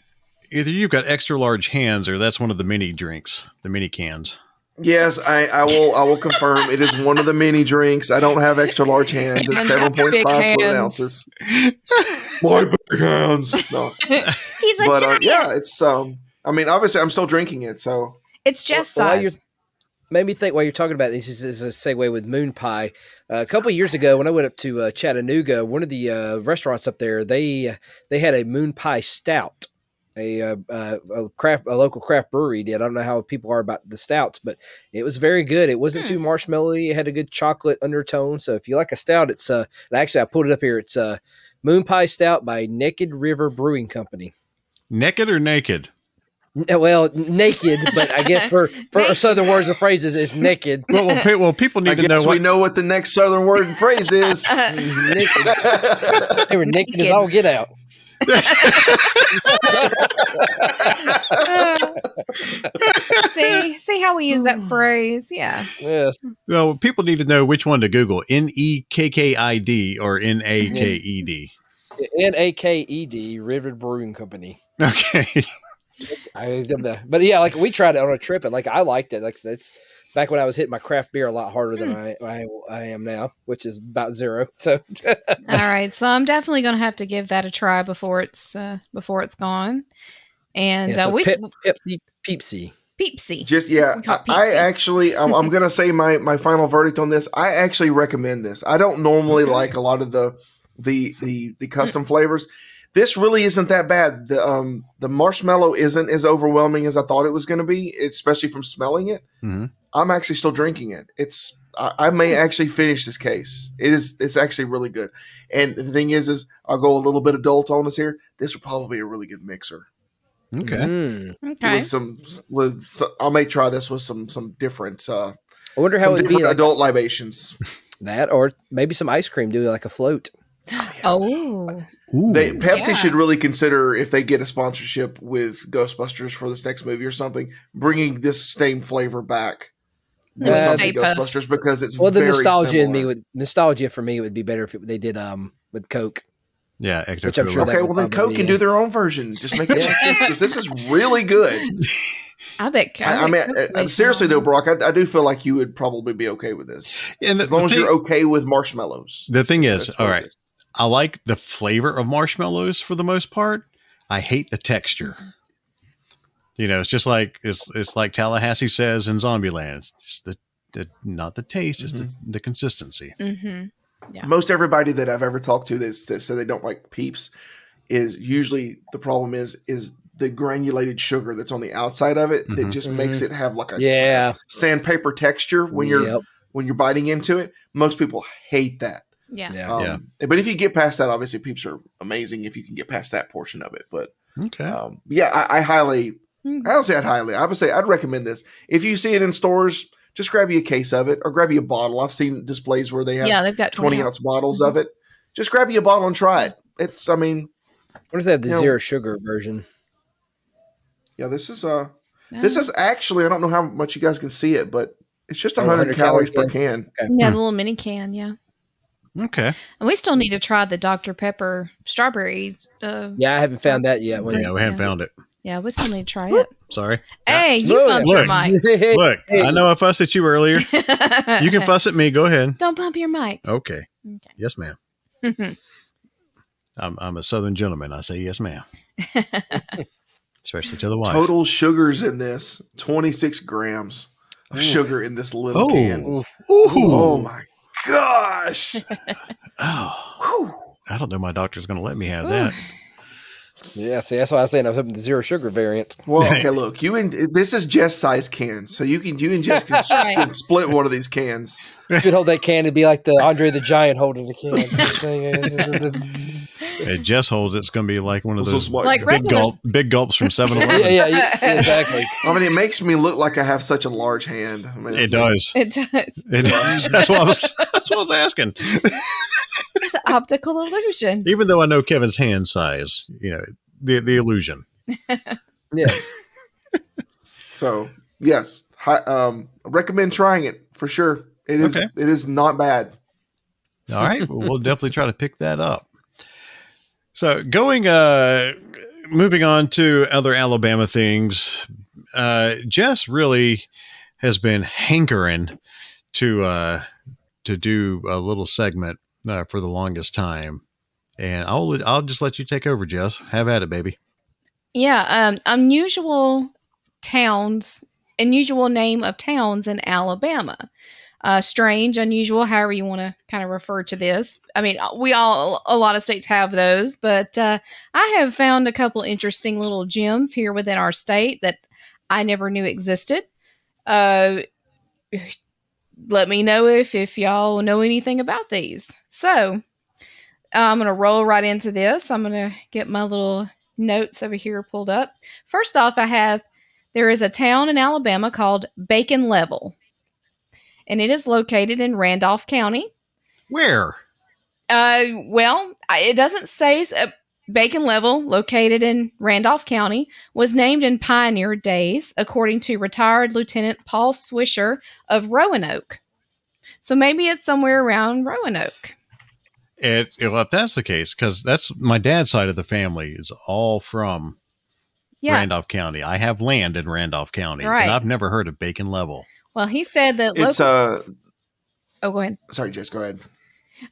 either you've got extra large hands or that's one of the mini drinks, the mini cans. Yes, I, I will. I will confirm it is one of the many drinks. I don't have extra large hands. It's seven point five seven point big five fluid ounces. My big hands. No, He's a but uh, giant. yeah, it's. Um, I mean, obviously, I'm still drinking it. So It's just Well, size. made me think while you're talking about this is, is a segue with moon pie. Uh, a couple of years ago, when I went up to uh, Chattanooga, one of the uh, restaurants up there they they had a moon pie stout. A, uh, uh, a craft a local craft brewery did. I don't know how people are about the stouts, but it was very good. It wasn't Hmm. too marshmallowy. It had a good chocolate undertone. So if you like a stout, it's uh and actually I pulled it up here. It's uh Moon Pie Stout by Naked River Brewing Company. Naked or naked? Well, naked, but I guess for for southern words and phrases, it's naked. Well, well, pe- well people I need to know guess what we know what the next southern word and phrase is. They were naked as all get out. see, see how we use that hmm. phrase? Yeah. Yes. well people need to know which one to Google N E K K I D or N A K E D. N A K E D River Brewing Company. Okay. I but yeah, like we tried it on a trip and like I liked it. Like that's back when I was hitting my craft beer a lot harder than I, I I am now, which is about zero. So All right, so I'm definitely going to have to give that a try before it's uh, before it's gone. And yeah, uh, so we Pep, Pepsi Peepsy. Peepsy. Just yeah, We call it I, I actually I'm, I'm gonna say my my final verdict on this. I actually recommend this. I don't normally like a lot of the the the the custom flavors. This really isn't that bad. The um the marshmallow isn't as overwhelming as I thought it was going to be, especially from smelling it. Mhm. I'm actually still drinking it. It's I, I may actually finish this case. It is it's actually really good. And the thing is, is I'll go a little bit adult on us here. This would probably be a really good mixer. Okay. Mm. Okay. With some, with so, I may try this with some some different uh I wonder how some it would be different like adult libations. that, or maybe some ice cream, do like a float. Oh, Ooh. They Pepsi Yeah. should really consider if they get a sponsorship with Ghostbusters for this next movie or something, bringing this same flavor back with Uh, Stay Puft. Ghostbusters because it's Well, the very nostalgia in me similar. would nostalgia for me would be better if it, they did um with Coke. yeah, Ecto Which I'm sure Okay, well then Coke can do their own version. Just make it this because this is really good. I bet. I, I mean, Coke uh, makes seriously though, Brock, I, I do feel like you would probably be okay with this And the, as long as thing, you're okay with marshmallows. the thing is, all right, all what it right, is. I like the flavor of marshmallows for the most part. I hate the texture. You know, it's just like it's it's like Tallahassee says in Zombieland. It's just the, the not the taste, it's the, the consistency. hmm Yeah. most everybody that I've ever talked to that, that said they don't like peeps is usually the problem is is the granulated sugar that's on the outside of it that Mhm. just makes it have like a Yeah. sandpaper texture when you're Yep. when you're biting into it. Most people hate that. Yeah. Yeah. Um, But if you get past that, obviously peeps are amazing if you can get past that portion of it. But Okay. um, yeah, I, I highly, Mm. I don't say I'd highly, I would say I'd recommend this. If you see it in stores, just grab you a case of it or grab you a bottle. I've seen displays where they have Yeah, they've got 20 20 ounce bottles of it. Just grab you a bottle and try it. It's, I mean, What if they have the You know- zero sugar version? yeah, this is, uh, this is actually, I don't know how much you guys can see it, but it's just Oh, 100, 100 calories per calories, can. Okay. Yeah, the little mini can. Yeah. Okay. And we still need to try the Dr. Pepper strawberries. Uh, Yeah, I haven't found that yet. Yeah, we haven't Yeah. found it. yeah, we still need to try it. Sorry. Hey, you Look. bumped your mic. Look, I know I fussed at you earlier. You can fuss at me. Go ahead. Don't bump your mic. Okay. Okay. Yes, ma'am. I'm, I'm a Southern gentleman. I say yes, ma'am. Especially to the wife. Total sugars in this 26 grams of sugar in this little Oh. can. Ooh. Oh my gosh. Oh, Whew. I don't know. My doctor's going to let me have that. Yeah, see, that's why I was saying I was hoping the zero sugar variant. Well, okay, look, you and this is Jess size cans, so you can you and Jess can, Right. can split one of these cans. You could hold that can and be like the Andre the Giant holding the can. If Jess holds it's going to be like one of those is Like big regular- gulp, big gulps from 7 yeah, Eleven. yeah, yeah, exactly. I mean, it makes me look like I have such a large hand. I mean, It it's like- does. It does. It does. That's what I was. That's what I was asking. It's an optical illusion. Even though I know Kevin's hand size, you know the the illusion. Yeah. So yes, hi, um, recommend trying it for sure. It is Okay. it is not bad. All right, well, we'll definitely try to pick that up. So going, uh, moving on to other Alabama things. Uh, Jess really has been hankering to uh, to do a little segment uh, for the longest time, and I'll I'll just let you take over, Jess. Have at it, baby. Yeah, um, unusual towns, unusual name of towns in Alabama. Uh, strange, unusual, however you want to kind of refer to this. I mean, uh, we all, a lot of states have those, but uh, I have found a couple interesting little gems here within our state that I never knew existed. Uh, let me know if if y'all know anything about these. So I'm gonna roll right into this. I'm gonna get my little notes over here pulled up. First off, I have there is a town in Alabama called Bacon Level, and it is located in Randolph County. Where? Uh, well, it doesn't say uh, Bacon Level, located in Randolph County, was named in pioneer days, according to retired Lieutenant Paul Swisher of Roanoke. So maybe it's somewhere around Roanoke. It, well, if that's the case, because that's my dad's side of the family is all from Yeah. Randolph County. I have land in Randolph County, Right. and I've never heard of Bacon Level. Well, he said that local. It's uh oh, go ahead. sorry, Jess, go ahead.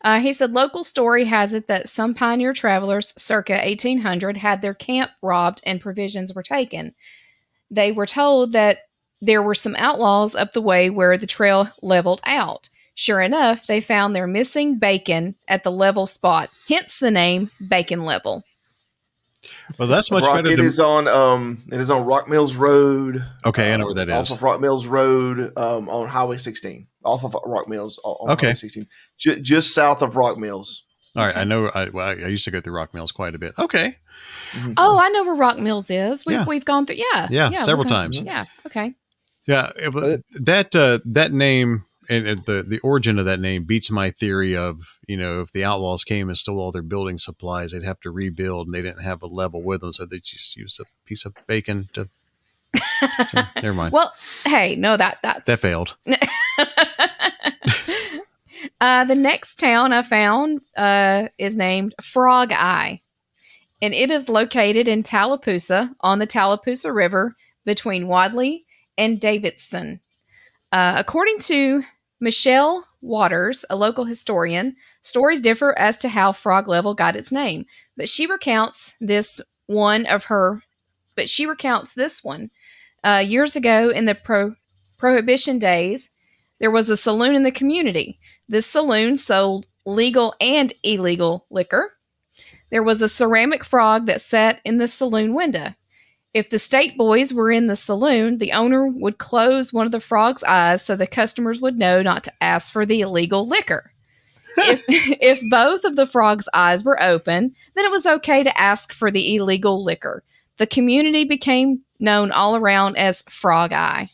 Uh, he said local story has it that some pioneer travelers circa 1800 had their camp robbed and provisions were taken. They were told that there were some outlaws up the way where the trail leveled out. Sure enough, they found their missing bacon at the level spot, hence the name Bacon Level. Well, that's much Rock, better it than. is on um it is on Rock Mills Road. okay, I know uh, where that Off is. of Rock Mills Road, um, on Highway 16. Off of Rock Mills on on Okay. Highway 16. Ju- just south of Rock Mills. All right, I know. I, well, I used to go through Rock Mills quite a bit. Okay, Oh, I know where Rock Mills is. We've, Yeah. we've gone through. Yeah. Yeah, we've several gone- times. Yeah. Okay. yeah, it that uh, that name and uh, the the origin of that name beats my theory of you know if the outlaws came and stole all their building supplies, they'd have to rebuild, and they didn't have a level with them, so they just used a piece of bacon to. So, never mind. Well, hey, no, that that's that failed. uh, the next town I found uh, is named Frog Eye, and it is located in Tallapoosa on the Tallapoosa River between Wadley and Davidson. Uh, according to Michelle Waters, a local historian, stories differ as to how Frog Level got its name, but she recounts this one of her. But she recounts this one. Uh, years ago, in the pro- Prohibition days, there was a saloon in the community. This saloon sold legal and illegal liquor. There was a ceramic frog that sat in the saloon window. If the state boys were in the saloon, the owner would close one of the frog's eyes so the customers would know not to ask for the illegal liquor. if if both of the frog's eyes were open, then it was okay to ask for the illegal liquor. The community became known all around as Frog Eye.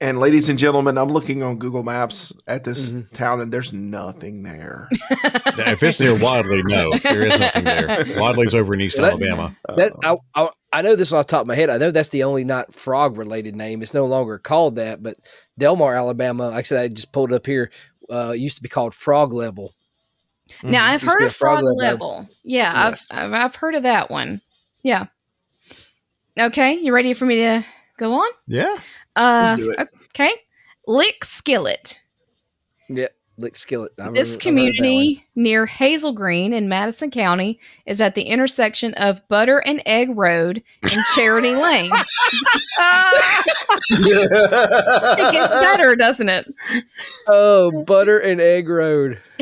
And ladies and gentlemen, I'm looking on Google Maps at this Mm-hmm. town, and there's nothing there. if it's near Wadley, no, there is nothing there. Wadley's over in East that- Alabama. That I, I I know this off the top of my head. I know that's the only not frog related name. It's no longer called that, but Delmar, Alabama. Like I said, I just pulled it up here. Uh, it used to be called Frog Level. Now I've heard of Frog frog Level. level. Yeah, Yes. I've, I've I've heard of that one. Yeah. Okay, you ready for me to go on? Yeah. Uh, Let's do it. Okay, Lick Skillet. Yeah, Lick Skillet. I remember- This I've heard that community near Hazel Green in Madison County is at the intersection of Butter and Egg Road and Charity Lane. it gets better, doesn't it? Oh, Butter and Egg Road.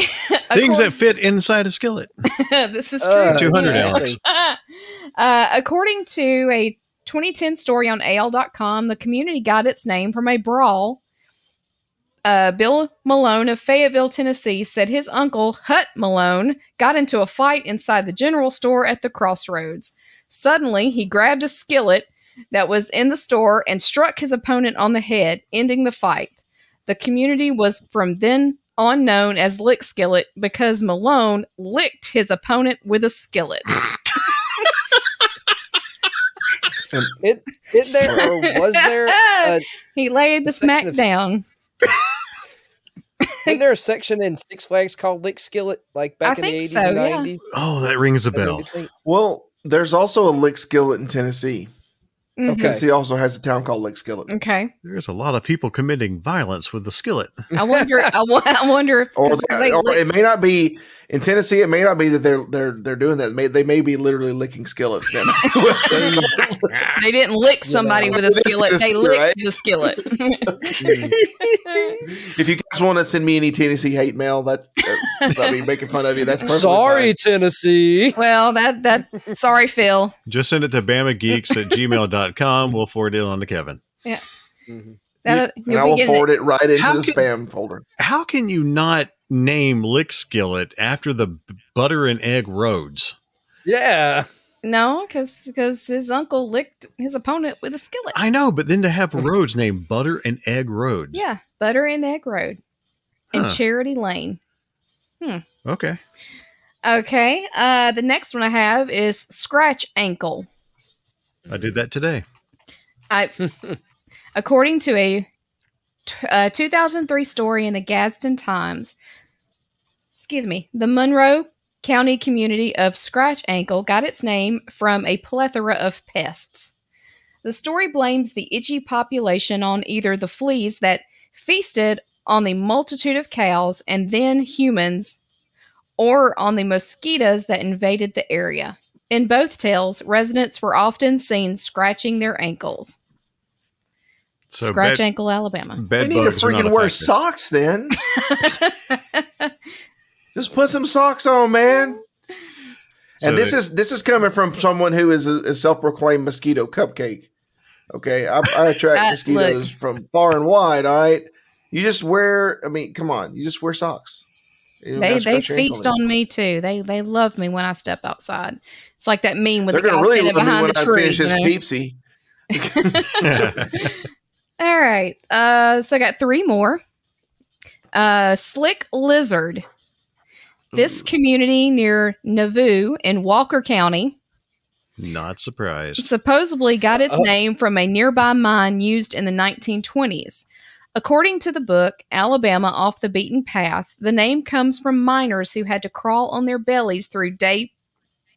Things that fit inside a skillet. this is true. Uh, 200, yeah, Alex. uh, according to a 2010 story on AL.com, the community got its name from a brawl. Uh, Bill Malone of Fayetteville, Tennessee, said his uncle, Hut Malone, got into a fight inside the general store at the crossroads. Suddenly, he grabbed a skillet that was in the store and struck his opponent on the head, ending the fight. The community was from then on known as Lick Skillet because Malone licked his opponent with a skillet. It, is there or was there? A, he laid the section smack of- down. isn't there a section in Six Flags called Lick Skillet, like back in the eighties so, and yeah. nineties? Oh, that rings a bell. well, there's also a lick skillet in Tennessee. Mhm. Okay. Tennessee also has a town called Lick Skillet. Okay. There's a lot of people committing violence with the skillet. I wonder. I, wonder if Or, 'cause they- they or licked- it may not be in Tennessee. It may not be that they're they're they're doing that. May, they may be literally licking skillets. Then. they didn't lick somebody with a It is skillet. They licked right? the skillet. if you guys want to send me any Tennessee hate mail, that's uh, I mean making fun of you. That's perfectly Sorry, Tennessee. well, that that. Sorry, Phil. Just send it to bamageeks at gmail.com. We'll forward it on to Kevin. Yeah. Mhm. That. And I will forward it right into How the can- spam folder. How can you not name Lick Skillet after the butter and egg roads? Yeah. No, because because his uncle licked his opponent with a skillet. I know, but then to have roads named Butter and Egg Roads. Yeah, Butter and Egg Road and Huh. Charity Lane. Hmm. Okay. Okay. Uh, the next one I have is Scratch Ankle. I did that today. I, according to a t- uh, 2003 story in the Gadsden Times, excuse me, the Monroe County community of Scratch Ankle got its name from a plethora of pests. The story blames the itchy population on either the fleas that feasted on the multitude of cows and then humans, or on the mosquitoes that invaded the area. In both tales, residents were often seen scratching their ankles. So Scratch bed- ankle, Alabama. Bed They need to bugs are not freaking wear affected. socks then. Just put some socks on, man. So and this they- is this is coming from someone who is a, a self-proclaimed mosquito cupcake. Okay, I, I attract Uh, mosquitoes from far and wide. All right, you just wear. I mean, come on, you just wear socks. You They they scratch your ankle feast on me too. They they love me when I step outside. It's like that meme with They're the guy really standing love me behind when the I tree. finish you this know? peepsy. All right. Uh, so I got three more. Uh, Slick Lizard. This community near Nauvoo in Walker County Not surprised. supposedly got its Oh. name from a nearby mine used in the 1920s. According to the book, Alabama Off the Beaten Path, the name comes from miners who had to crawl on their bellies through day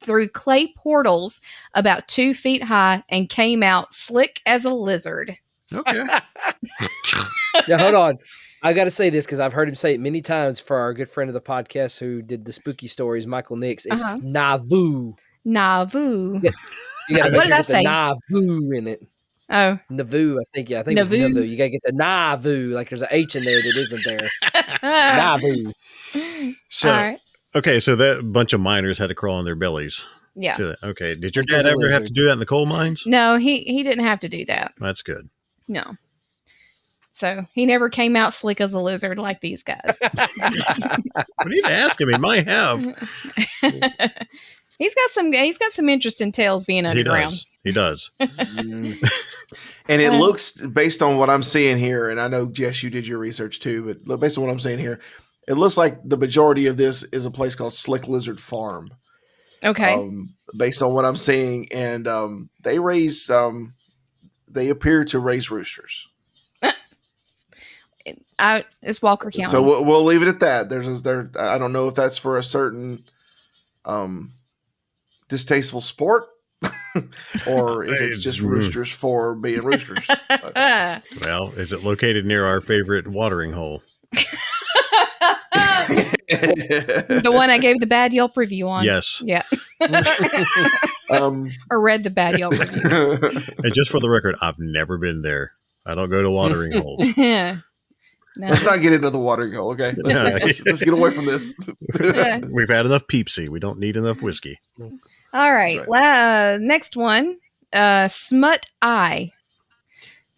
through clay portals about two feet high and came out slick as a lizard. Okay. Now hold on. I got to say this because I've heard him say it many times for our good friend of the podcast who did the spooky stories, Michael Nix. It's Uh-huh. Nauvoo. Nauvoo. Yeah. You got to What make did sure I you get the say? Nauvoo in it. Oh, Nauvoo, I think. Yeah, I think it's Nauvoo? Nauvoo. You got to get the Nauvoo. Like there's an H in there that isn't there. Nauvoo. So all right. okay, so that bunch of miners had to crawl on their bellies. Yeah. To that. Okay. Did your dad ever have to do that in the coal mines? No, he he didn't have to do that. That's good. No. So he never came out slick as a lizard like these guys. We need to ask him. He might have. he's got some he's got some interesting tales being He underground. does. He does. and it Uh, looks based on what I'm seeing here, and I know Jess, you did your research too, but look, based on what I'm seeing here, it looks like the majority of this is a place called Slick Lizard Farm. Okay. Um, based on what I'm seeing, and um, they raise, um, they appear to raise roosters. Out it's Walker County. So we'll, we'll leave it at that. There's, a, there, I don't know if that's for a certain, um, distasteful sport, or if it's just roosters for being roosters. But-. Well, is it located near our favorite watering hole? the one I gave the bad Yelp review on. Yes. Yeah. um, or read the bad Yelp review. And just for the record, I've never been there. I don't go to watering holes. yeah. No. Let's not get into the water go. Okay, let's, let's, let's, let's get away from this. We've had enough Peepsy. We don't need enough whiskey. All right. right. La- next one. Uh Smut Eye.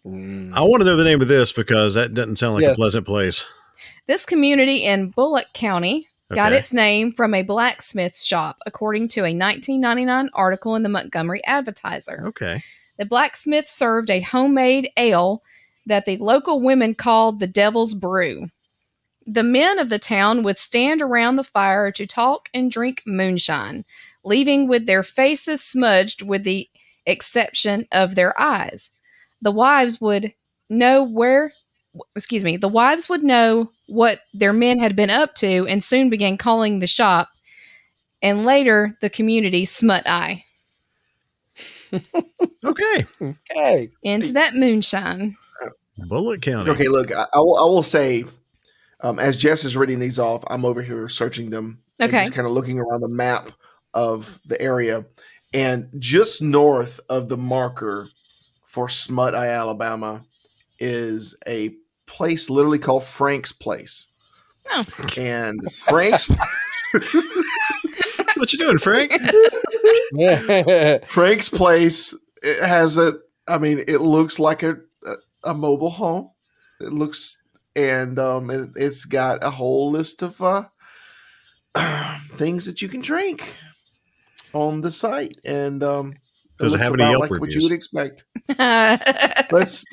Mm. I want to know the name of this because that doesn't sound like a pleasant place. This community in Bullock County got its name from a blacksmith shop, according to a 1999 article in the Montgomery Advertiser. Okay. The blacksmith served a homemade ale that the local women called the Devil's Brew. The men of the town would stand around the fire to talk and drink moonshine, leaving with their faces smudged with the exception of their eyes. The wives would know where excuse me, the wives would know what their men had been up to and soon began calling the shop and later the community Smut Eye. Okay. Okay. Into that moonshine. Bullock County. Okay, look, I, I will. I will say, um, as Jess is reading these off, I'm over here searching them. Okay. just kind of looking around the map of the area, and just north of the marker for Smut Eye, Alabama, is a place literally called Frank's Place. Oh. And Frank's What you doing, Frank? Frank's Place it has a. I mean, it looks like a a, a mobile home. It looks and um, it, it's got a whole list of uh, things that you can drink. on the site, and um, Does it looks have any Yelp like what you would expect. Let's.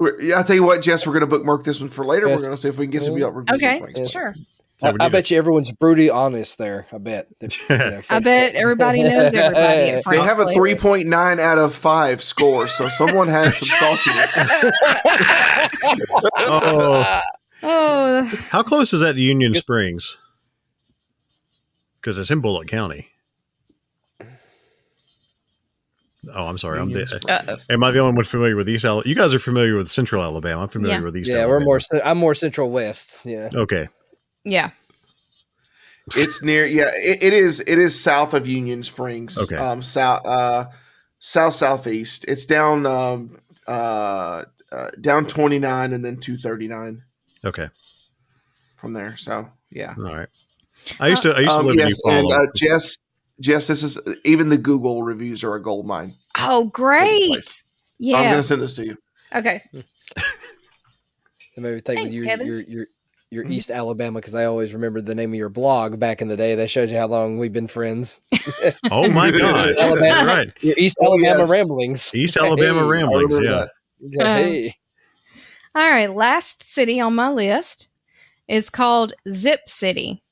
I'll tell you what, Jess. We're going to bookmark this one for later. Yes. We're going to see if we can get some Yelp reviews. okay, on Frank's Place. sure. Yeah, I, I need bet you everyone's brutally honest there. I bet. I bet everybody knows everybody at They have a three point nine out of five score, so someone had some sauciness. Oh, Oh, how close is that to Union Springs? Because it's in Bullock County. Oh, I'm sorry. I'm Union the, Springs. am I the only one familiar with East Alabama? You guys are familiar with Central Alabama. I'm familiar Yeah. with East yeah, Alabama. we're more. I'm more Central West. Yeah. Okay. Yeah. It's near, yeah. It, it is. It is south of Union Springs. Okay. Um, south, uh, south southeast. It's down, um, uh, uh, down twenty nine and then two thirty nine Okay. from there. So yeah. All right. I used to I used to Um, live yes, in New and uh, Jess, Jess, this is even the Google reviews are a gold mine. Oh, great. Yeah, I'm going to send this to you. Okay. And maybe think Thanks, with your, Kevin. your your your Mm-hmm. East Alabama because I always remember the name of your blog back in the day. That shows you how long we've been friends. oh my god. Alabama. right. Your East Oh, Alabama yes. ramblings. East Alabama Hey. ramblings, remember yeah. that. Yeah, hey. All right. Last city on my list is called Zip City.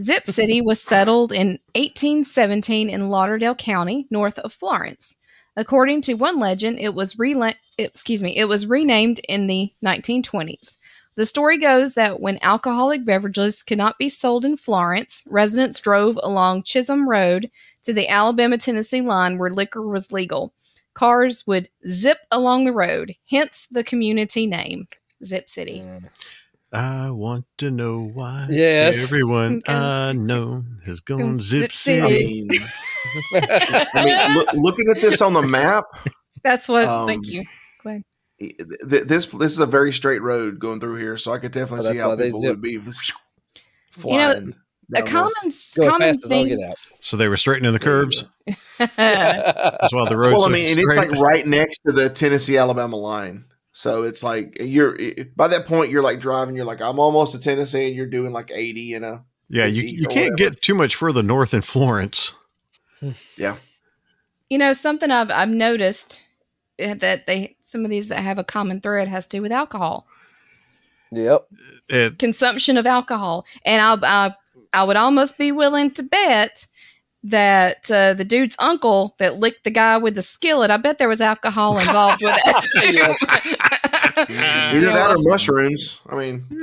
Zip City was settled in 1817 in Lauderdale County, north of Florence. According to one legend, it was rela- excuse me, it was renamed in the 1920s. The story goes that when alcoholic beverages could not be sold in Florence, residents drove along Chisholm Road to the Alabama Tennessee line where liquor was legal. Cars would zip along the road, hence the community name, Zip City. I want to know why Yes. everyone Okay. I know has gone Zip zip I city. mean, I mean look, looking at this on the map, That's what. Um, thank you. Go ahead. Th- this this is a very straight road going through here, so I could definitely Oh, see how why they people would be You know, flying. A common, this. Go as common fast as I'll thing. So they were straightening the curbs. uh, That's why the roads. Well, I mean, and it's like right next to the Tennessee Alabama line. So it's like you're by that point you're like driving. You're like I'm almost to Tennessee, and you're doing like 80 in a yeah, you you can't whatever. get too much further north in Florence. yeah. you know, something I've I've noticed uh, that they some of these that have a common thread has to do with alcohol Yep. It, consumption of alcohol, and I I, I would almost be willing to bet that uh, the dude's uncle that licked the guy with the skillet. I bet there was alcohol involved with that too. Either that or mushrooms. I mean,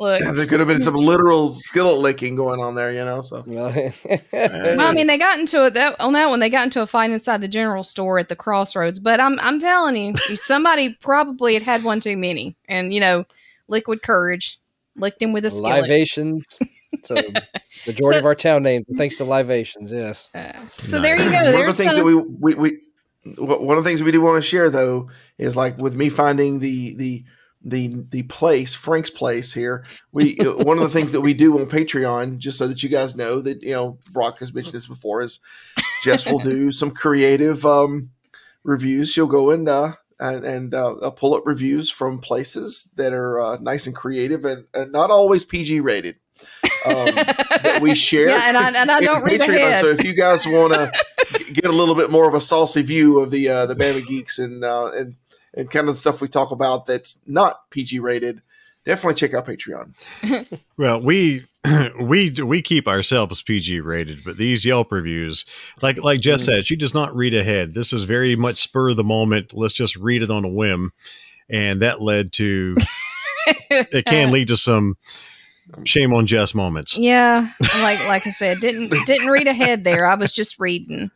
Look, there could have been some literal skillet licking going on there, you know. So Well, I mean, they got into it that on that one. They got into a fight inside the general store at the crossroads. But I'm I'm telling you, somebody probably had had one too many, and you know, liquid courage licked him with a skillet. Libations. So majority So- of our town names thanks to libations. Yes. So there you go. one of the There's things that we we we one of the things we do want to share though is like with me finding the the the the place Frank's place here. We one of the things that we do on Patreon, just so that you guys know that you know Brock has mentioned this before, is Jess will do some creative um, reviews. She'll go and uh, and, and uh, uh, pull up reviews from places that are uh, nice and creative and, and not always PG rated. Um, that we share. Yeah, and I- and I don't read Patreon. ahead. So if you guys want to get a little bit more of a saucy view of the uh, the Bama Geeks and uh, and and kind of the stuff we talk about that's not PG rated, definitely check out Patreon. well, we we we keep ourselves PG rated, but these Yelp reviews, like like Jess said, she does not read ahead. This is very much spur of the moment. Let's just read it on a whim, and that led to it can lead to some shame on Jess moments. Yeah, like like I said, didn't didn't read ahead there. I was just reading.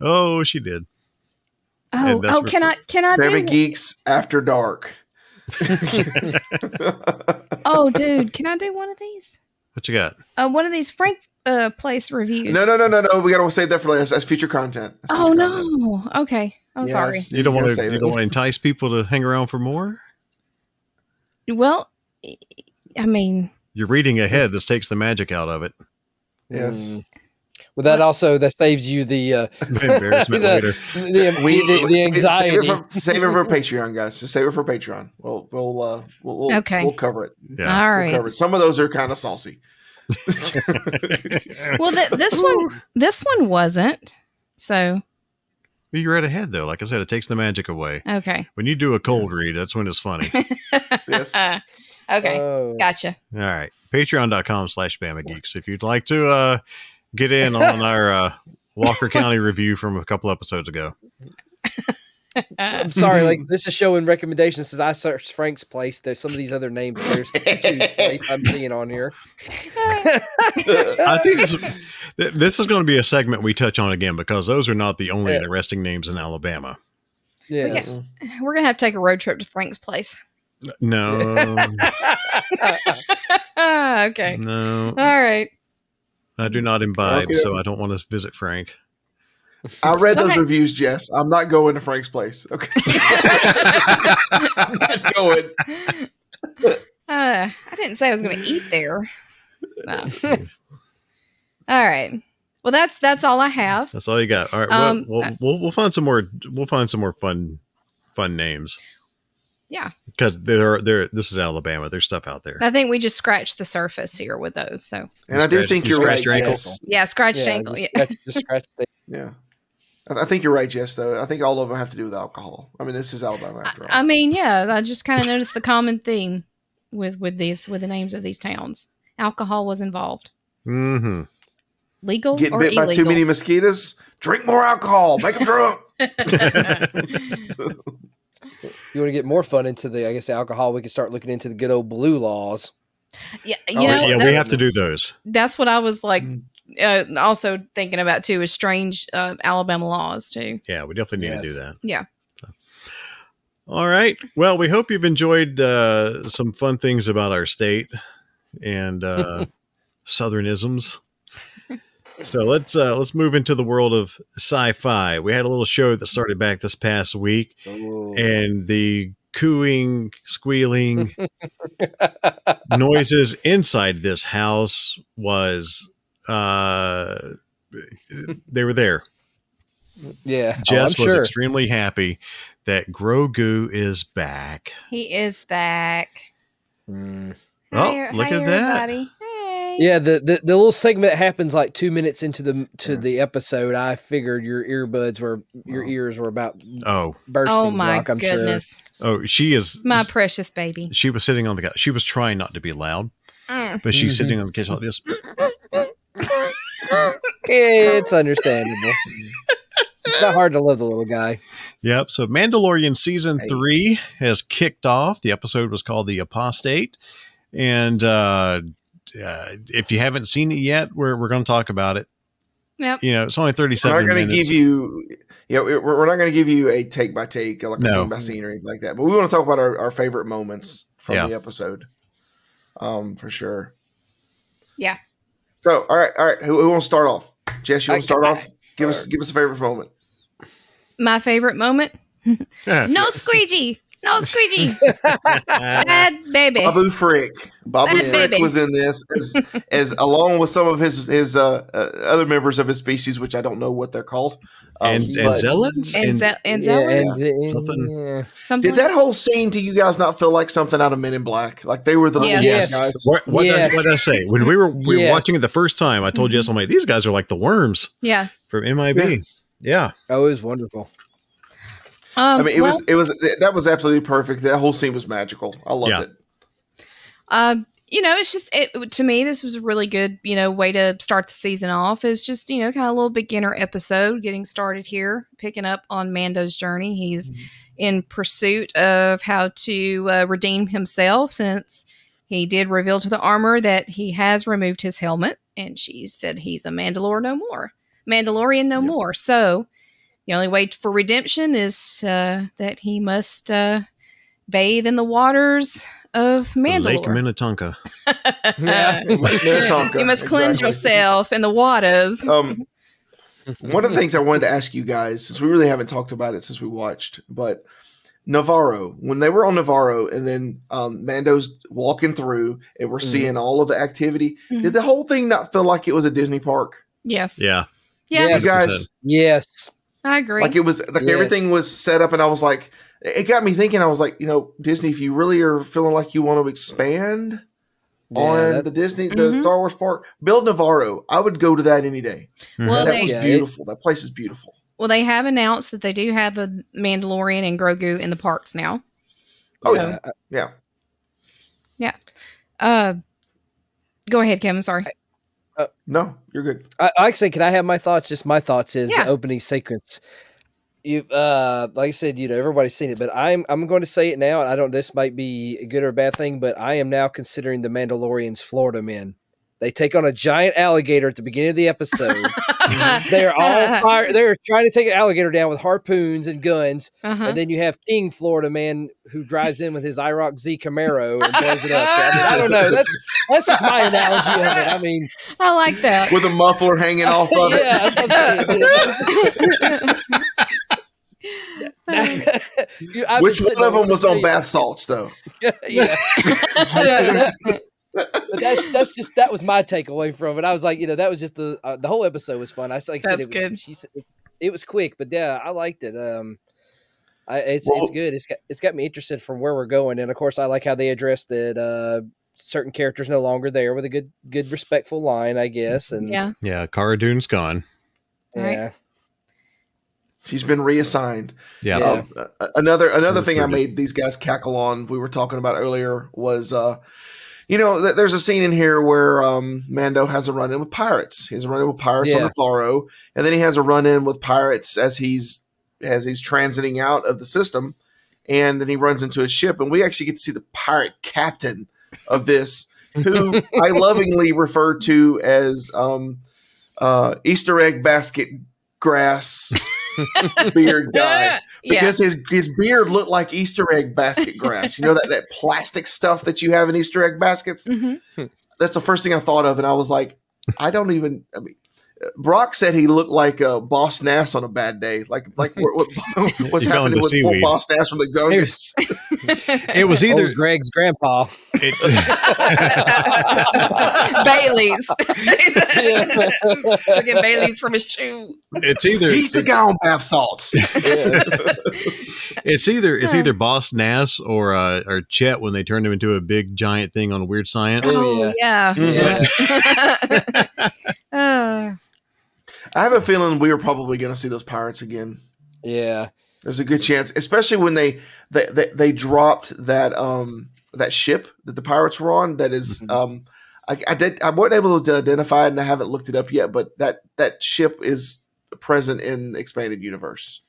Oh, she did. Oh, oh, can I can I Bama do? Geeks After Dark. Oh, dude, can I do one of these? What you got? Uh, one of these Frank uh place reviews. No, no, no, no, no. We gotta save that for last. That's future content. That's Oh future content. no. Okay, I'm sorry. You don't want to you don't want to entice people to hang around for more. Well, I mean, You're reading ahead. This takes the magic out of it. Yes. Mm. Well, that also that saves you the uh, Embarrassment the, later. the, We, the, the save- anxiety. Save it, for, save it for Patreon, guys. Just save it for Patreon. We'll we'll uh, we'll, we'll, Okay. we'll cover it. Yeah. all We'll right. cover it. Some of those are kind of saucy. Well, th- this one, this one wasn't. So You're right ahead though. Like I said, it takes the magic away. okay, When you do a cold read, that's when it's funny. yes. Okay, Oh. gotcha. All right. Patreon.com slash Bama Geeks. If you'd like to uh, get in on our uh, Walker County review from a couple episodes ago. I'm sorry, like this is showing recommendations. Since I searched Frank's place, there's some of these other names. There's two I'm seeing on here. I think this, this is going to be a segment we touch on again because those are not the only Yeah. interesting names in Alabama. Yes. We're gonna have to take a road trip to Frank's place. No, okay, no, all right. I do not imbibe, Okay. so I don't want to visit Frank. I read those Okay. reviews, Jess. I'm not going to Frank's place. Okay. I'm not going. Uh, I didn't say I was going to eat there. No. all right. Well, that's that's all I have. That's all you got. All right, Um, we'll, we'll, we'll we'll find some more. We'll find some more fun fun names Yeah, because there there. This is Alabama. There's stuff out there. I think we just scratched the surface here with those. So And I do think you you're right, your ankle? Jess. yeah, scratched Yeah, ankle. just Yeah. scratch- just scratch the- Yeah. I I think you're right, Jess, though. I think all of them have to do with alcohol. I mean, this is Alabama after all. I mean, yeah, I just kind of noticed the common theme with with these with the names of these towns. Alcohol was involved. Mm-hmm. Legal Getting or bit illegal? by too many mosquitoes? Drink more alcohol. Make them drunk. You want to get more fun into the, I guess, the alcohol? We can start looking into the good old blue laws. yeah, you Oh, know, yeah, we have to do those. That's what I was like. Mm. Uh, also thinking about too is strange uh, Alabama laws too. Yeah, we definitely need to do that. Yeah. All right. Well, we hope you've enjoyed uh, some fun things about our state and uh, southernisms. So let's uh, let's move into the world of sci-fi. We had a little show that started back this past week, and the cooing, squealing noises inside this house was uh, they were there. Yeah, oh, Jess I'm was sure. extremely happy that Grogu is back. He is back. Mm. Oh, Hi- look hi, at that. Everybody. Yeah, the, the the little segment happens like two minutes into the to the episode. I figured your earbuds were your ears were about Oh, bursting. Oh my Brock, I'm sure. goodness, oh, she is. my precious baby. She was sitting on the couch. She was trying not to be loud, Mm. but she's Mhm. sitting on the couch like this. It's understandable. it's not hard to love the little guy. Yep. So Mandalorian season Hey. three has kicked off. The episode was called The Apostate. And uh, uh, if you haven't seen it yet, we're, we're going to talk about it. Yep. You know, it's only thirty seven. We're not going to minutes. give you, yeah, we're, we're not going to give you a take by take, like a scene by scene or anything like that. But we want to talk about our, our favorite moments from Yeah. the episode, um, for sure. Yeah. So, all right, all right. Who, who wants to start off? Jess, you want to start off? Give us, give us a favorite moment. My favorite moment. No squeegee. No squeegee. Bad baby. Babu Frick. Babu Bad Frick baby. was in this as, as along with some of his his uh, uh, other members of his species, which I don't know what they're called. Um, and, and but And, And- Ze- and Yeah, and, and- Something- yeah. Something Did that whole scene to you guys not feel like something out of Men in Black? Like they were the little Yes. Yes. guys. what, what, Yes. did, I, what did I say? When we were, we were watching it the first time, I told Jess, I'm like, these guys are like the worms Yeah. from MIB. Yeah. Oh, it was wonderful. Um, I mean, it well, was it was that was absolutely perfect. That whole scene was magical. I loved Yeah. it. Um, you know, it's just it to me. This was a really good, you know, way to start the season off. Is just you know, kind of a little beginner episode, getting started here, picking up on Mando's journey. He's Mm-hmm. in pursuit of how to uh, redeem himself, since he did reveal to the Armorer that he has removed his helmet, and she said he's a Mandalore no more, Mandalorian no Yep. more. So the only way for redemption is uh, that he must uh, bathe in the waters of Mandalore. Lake Minnetonka. Yeah. Minnetonka, you must cleanse exactly. yourself in the waters. Um, one of the things I wanted to ask you guys, since we really haven't talked about it since we watched, but Navarro, when they were on Navarro, and then um, Mando's walking through, and we're Mhm. seeing all of the activity. Mhm. Did the whole thing not feel like it was a Disney park? yes. Yeah. Yeah, Yes. You guys, Yes. I agree. like it was like Yes. everything was set up, and I was like, it got me thinking. I was like, you know, Disney, if you really are feeling like you want to expand, on the Disney, the Mhm. Star Wars park. build Navarro, I would go to that any day. Well, that they- was Yeah, it- beautiful. that place is beautiful. Well, they have announced that they do have a Mandalorian and Grogu in the parks now. Oh So- yeah, yeah. Uh, go ahead, Kevin. Sorry. No, you're good. I, I actually, can I have my thoughts? Just my thoughts is Yeah. the opening sequence. You, uh, like I said, you know, everybody's seen it, but I'm, I'm going to say it now. I don't. This might be a good or a bad thing, but I am now considering the Mandalorians Florida men. They take on a giant alligator at the beginning of the episode. they're all fire. They're trying to take an alligator down with harpoons and guns, Uh-huh. and then you have King Florida man who drives in with his IROC Z Camaro and blows it up. So, I, mean, I don't know. That's that's just my analogy of it. I mean, I like that. With a muffler hanging off of it. yeah, that's what I'm saying. You- Which one of them was on the- bath salts though? yeah. But that, that's just that was my takeaway from it. I was like, you know, that was just the uh, the whole episode was fun. I like I said, it, good. Was, she said it, it was quick, but yeah, I liked it. Um, I, it's Well- it's good. It's got it's got me interested from where we're going, and of course, I like how they addressed that. Uh, certain characters no longer there with a good good respectful line, I guess. And yeah. Yeah, Cara Dune's gone. Right. yeah, She's been reassigned. Yeah. Yeah. Um, uh, another another thing I made these guys cackle on. We were talking about earlier was, uh, you know, th- there's a scene in here where um, Mando has a run in with pirates. He has a run in with pirates on the Tharo, and then he has a run in with pirates as he's as he's transiting out of the system, and then he runs into a ship, and we actually get to see the pirate captain of this, who I lovingly refer to as um, uh, Easter egg basket grass beard guy yeah. because his his beard looked like Easter egg basket grass. You know that that plastic stuff that you have in Easter egg baskets. Mhm. That's the first thing I thought of, and I was like, I don't even. I mean, Brock said he looked like uh, Boss Nass on a bad day. Like like what, what, what's He fell happening with poor seaweed. Boss Nass from the Gungans? It was either Old Greg's grandpa. it, Bailey's. Took Bailey's from his shoe. it's either He's the guy on bath salts. it's either it's either Boss Nass or uh, or Chet when they turned him into a big giant thing on Weird Science. Oh, Oh yeah. Yeah. Uh, I have a feeling we are probably going to see those pirates again. Yeah. There's a good chance, especially when they they they, they dropped that um that ship that the pirates were on. That is, um, I, I did I wasn't able to identify it, and I haven't looked it up yet. But that that ship is present in expanded universe.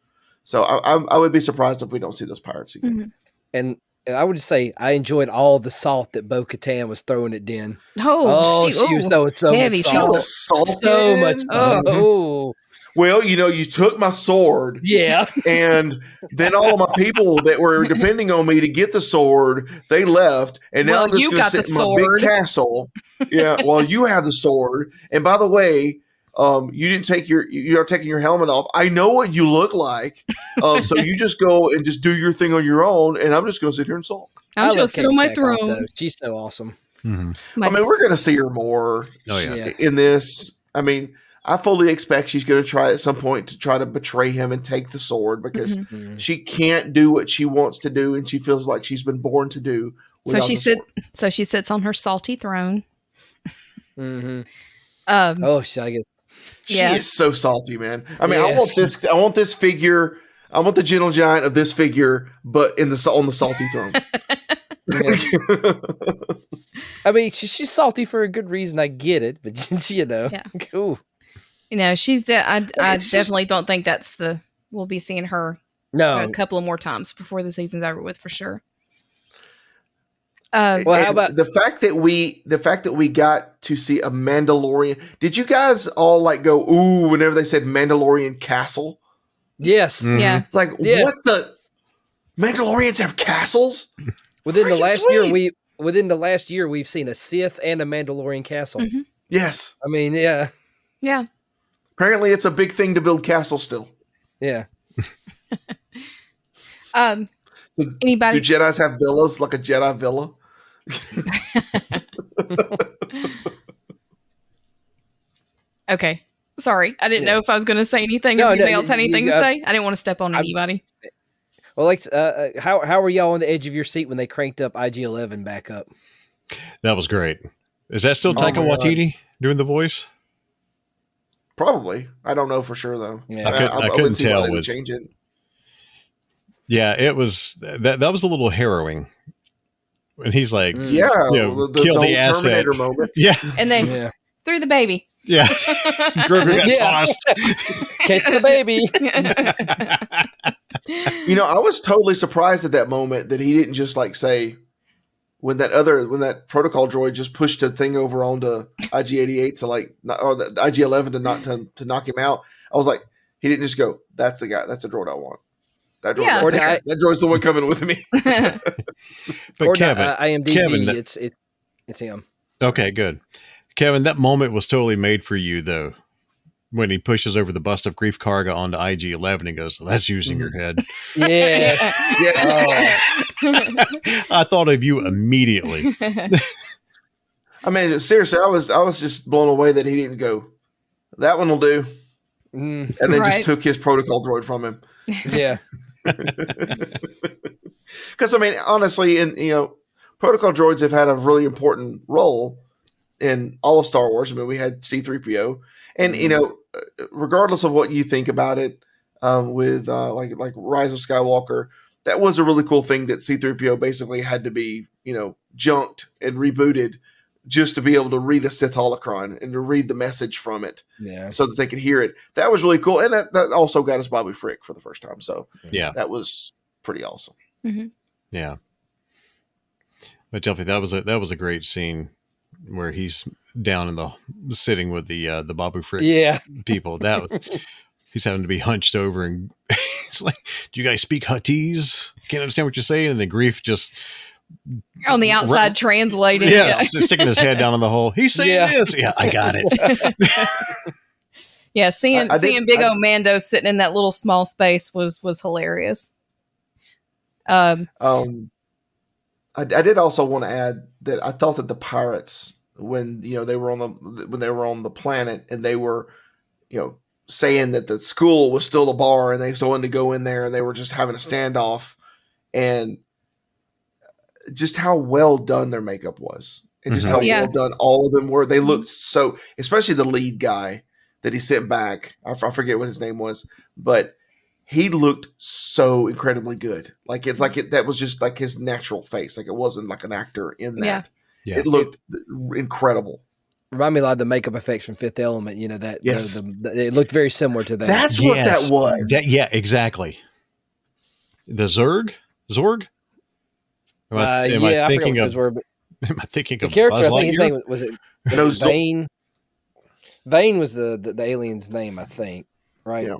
So I, I, I would be surprised if we don't see those pirates again. And and I would just say I enjoyed all the salt that Bo Katan was throwing at Din. oh, Oh, she, was throwing so heavy much shit. salt. The salt So in? much. Oh. Oh, Well, you know, you took my sword, yeah. and then all of my people that were depending on me to get the sword, they left, and now Well, I'm just you going to sit in my sword. big castle. Yeah, well, you have the sword, and by the way, um, you didn't take your you're taking your helmet off. I know what you look like, um, so you just go and just do your thing on your own, and I'm just going to sit here and sulk. I'm just love gonna sit on my throne. though. She's so awesome. Mhm. I mean, we're going to see her more Oh yeah. Yeah. in this. I mean, I fully expect she's going to try at some point to try to betray him and take the sword because Mhm. Mhm. she can't do what she wants to do, and she feels like she's been born to do. So she the sit. sword. So she sits on her salty throne. Mhm. Um, Oh, she, I get. She Yeah. is so salty, man. I mean, I want this. I want this figure. I want the gentle giant of this figure, but in the on the salty throne. I mean, she, she's salty for a good reason. I get it, but you know, Yeah. cool. you know, she's. De- I. I It's just- definitely don't think that's the. We'll be seeing her No, a couple of more times before the season's over with for sure. Uh, Well, how about- the fact that we the fact that we got to see a Mandalorian? Did you guys all like go ooh whenever they said Mandalorian castle? yes. Mhm. yeah. It's like Yeah. what the Mandalorians have castles? Within the Freaking last year, we within the last year we've seen a Sith and a Mandalorian castle. Mhm. Yes. I mean, yeah, Yeah. Apparently, it's a big thing to build castles still. yeah. Um. Anybody? Do Anybody? Jedi's have villas like a Jedi villa? Okay. Sorry, I didn't Yeah. know if I was going to say anything. No, or anybody no, else had you- you anything to got- say. I didn't want to step on I'm- anybody. Well, like, uh, uh, how how were y'all on the edge of your seat when they cranked up IG Eleven back up? That was great. Is that still Oh Taika my Waititi doing the voice? Probably. I don't know for sure though. Yeah. I couldn't- I wouldn't couldn't tell they would with- change it. Yeah, it was that. That was a little harrowing. And he's like, Mm. Yeah, you know, the, the, kill the the asset. Terminator moment. yeah, And then Yeah. threw the baby. yeah. Grogu got Yeah. tossed. Catch the baby. You know, I was totally surprised at that moment that he didn't just like say when that other when that protocol droid just pushed the thing over onto IG88 to like or the IG11 to not to, to knock him out. I was like, he didn't just go, "That's the guy. That's the droid I want." That droid, Yeah. right Or that droid's the one coming with me. But or Kevin, not, uh, IMDb, Kevin, that- it's it's it's him. okay, good. Kevin, that moment was totally made for you, though. When he pushes over the bust of Greef Karga onto IG11 and goes, "That's using your head." Yes. yes. I thought of you immediately. I mean, seriously, I was I was just blown away that he didn't go. That one will do, Mm, and then Right. just took his protocol droid from him. yeah. Because I mean, honestly, in you know, protocol droids have had a really important role in all of Star Wars. I mean, we had C three PO, and you know, uh, regardless of what you think about it, um, with uh, like like Rise of Skywalker, that was a really cool thing that C three PO basically had to be you know junked and rebooted just to be able to read a Sith holocron and to read the message from it Yeah. so that they could hear it. That was really cool, and that, that also got us Babu Frick for the first time. So Yeah, that was pretty awesome. yeah. But definitely, that was a that was a great scene where he's down in the sitting with the uh, the Babu Frick Yeah. people. That was, he's having to be hunched over and it's like, "Do you guys speak Huttese? Can't understand what you're saying." And the Greef just On the outside translating. yes, just sticking his head down in the hole. He's saying Yeah. this. Yeah, I got it. Yeah, seeing I- I did- seeing Big I- O Mando sitting in that little small space was was hilarious. Um, Um, I, I did also want to add that I thought that the pirates, when you know they were on the when they were on the planet and they were, you know, saying that the school was still a bar and they still wanted to go in there and they were just having a standoff, and just how well done their makeup was, and just Mhm. how Yeah. well done all of them were. They looked so, especially the lead guy that he sent back. I, f- I forget what his name was, but he looked so incredibly good. Like it's like it, that was just like his natural face. Like it wasn't like an actor in that. Yeah. Yeah. It looked incredible. Remind me a lot of the makeup effects from Fifth Element. You know that. Yes. the- the- it looked very similar to that. That's what that was. That yeah, exactly. The Zerg, Zorg. Am I, Uh, am yeah, I I thinking what of? those were, Am I thinking the of character. Buzz I think his name was, was it No, Vane. Vane was the, the the alien's name, I think. Right. Yeah.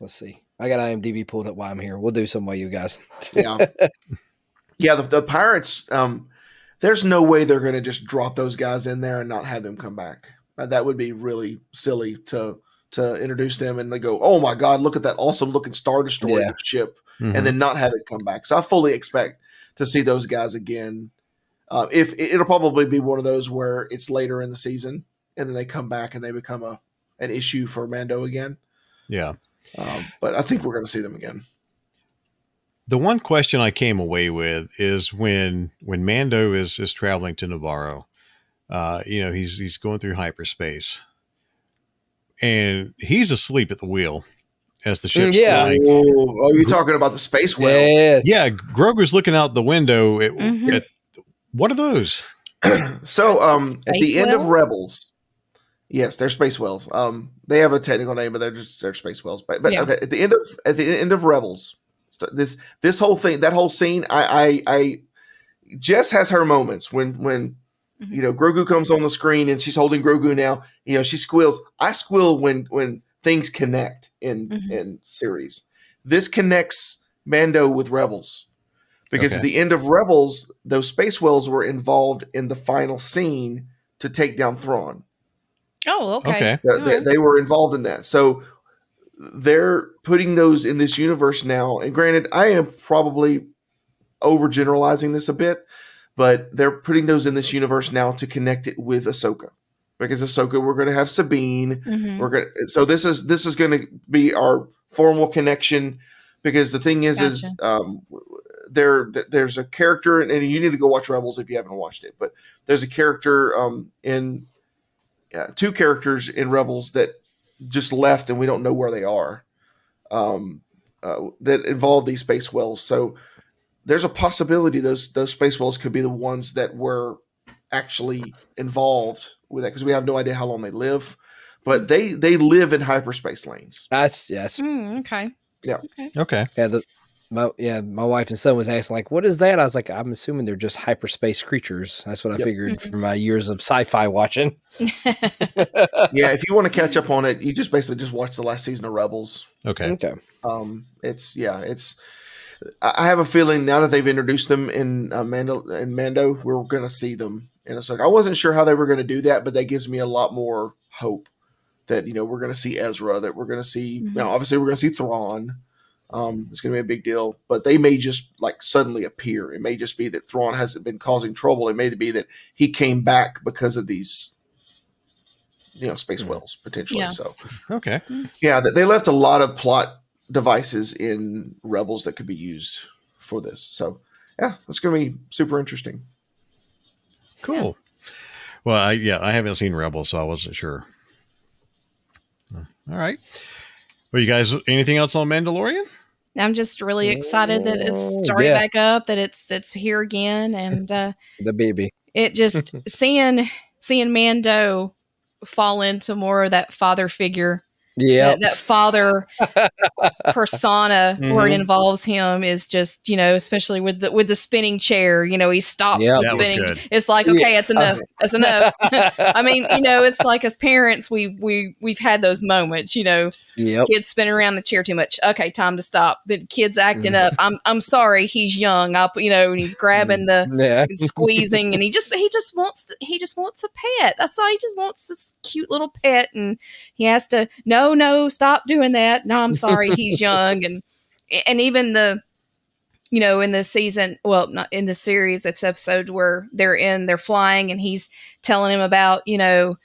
Let's see. I got IMDb pulled up while I'm here. We'll do some while you guys. yeah, yeah. The, the pirates. Um, there's no way they're going to just drop those guys in there and not have them come back. Uh, That would be really silly to to introduce them and they go, oh my god, look at that awesome looking star destroyer Yeah. ship. Mhm. and then not have it come back. So I fully expect to see those guys again. Uh, if it'll probably be one of those where it's later in the season and then they come back and they become a an issue for Mando again. yeah. Um, but I think we're going to see them again. The one question I came away with is when when Mando is is traveling to Navarro, uh, you know, he's he's going through hyperspace, and he's asleep at the wheel as the ship's Mm, yeah. flying. Oh, you're talking about the space whales. Yeah. Yeah, Grogu's looking out the window. At, Mhm. at what are those? so um, at Space the end of? Rebels, yes, they're space whales. Um, they have a technical name, but they're just they're space whales. But, but Yeah. okay, at the end of at the end of Rebels, this this whole thing, that whole scene, I I, I Jess has her moments when when Mhm. you know Grogu comes on the screen and she's holding Grogu now. You know she squeals. I squeal when when things connect in Mhm. in series. This connects Mando with Rebels because at the end of Rebels, those space whales were involved in the final scene to take down Thrawn. oh, okay. Okay. They- they, right. they were involved in that. So they're putting those in this universe now. And granted, I am probably overgeneralizing this a bit, but they're putting those in this universe now to connect it with Ahsoka. Because Ahsoka, we're going to have Sabine. Mhm. We're going to, so this is this is going to be our formal connection. Because the thing is, is um, there th- there's a character, and you need to go watch Rebels if you haven't watched it. But there's a character um, in uh, two characters in Rebels that just left, and we don't know where they are. Um, uh, that involve these space wells. So there's a possibility those those space wells could be the ones that were actually involved with that because we have no idea how long they live, but they they live in hyperspace lanes. That's yes. Mm, okay. Yeah. Okay. Yeah. The, my yeah, my wife and son was asking like, "What is that?" I was like, "I'm assuming they're just hyperspace creatures." That's what I Yep. figured Mhm. from my years of sci-fi watching. Yeah, if you want to catch up on it, you just basically just watch the last season of Rebels. Okay. Okay. Um, it's yeah, it's. I I have a feeling now that they've introduced them in uh, Mando in Mando, we're going to see them. And it's like I wasn't sure how they were going to do that, but that gives me a lot more hope that you know we're going to see Ezra, that we're going to see. Mhm. Now, obviously, we're going to see Thrawn. Um, it's going to be a big deal, but they may just like suddenly appear. It may just be that Thrawn hasn't been causing trouble. It may be that he came back because of these, you know, space wells potentially. Yeah. So Okay. yeah, they left a lot of plot devices in Rebels that could be used for this. So yeah, it's going to be super interesting. Cool. Well, I, yeah, I haven't seen Rebel, so I wasn't sure. All right. Well, you guys, anything else on Mandalorian? I'm just really excited that it's starting yeah. back up, that it's it's here again, and uh, The baby. it just seeing seeing Mando fall into more of that father figure, Yeah. that, that father persona where it Mhm. involves him is just you know, especially with the with the spinning chair. You know, he stops Yeah. the spinning. It's like Yeah. okay, it's enough. It's enough. I mean, you know, it's like as parents, we we we've had those moments. You know, Yep. kids spinning around the chair too much. Okay, time to stop. The kid's acting Mm. up. I'm I'm sorry, he's young. I'll you know, and he's grabbing the Yeah. and squeezing, and he just he just wants to, he just wants a pet. That's all. He just wants this cute little pet, and he has to no Oh, no stop doing that. No, I'm sorry, he's young, and and even the you know in the season well not in the series it's episode where they're in they're flying and he's telling him about you know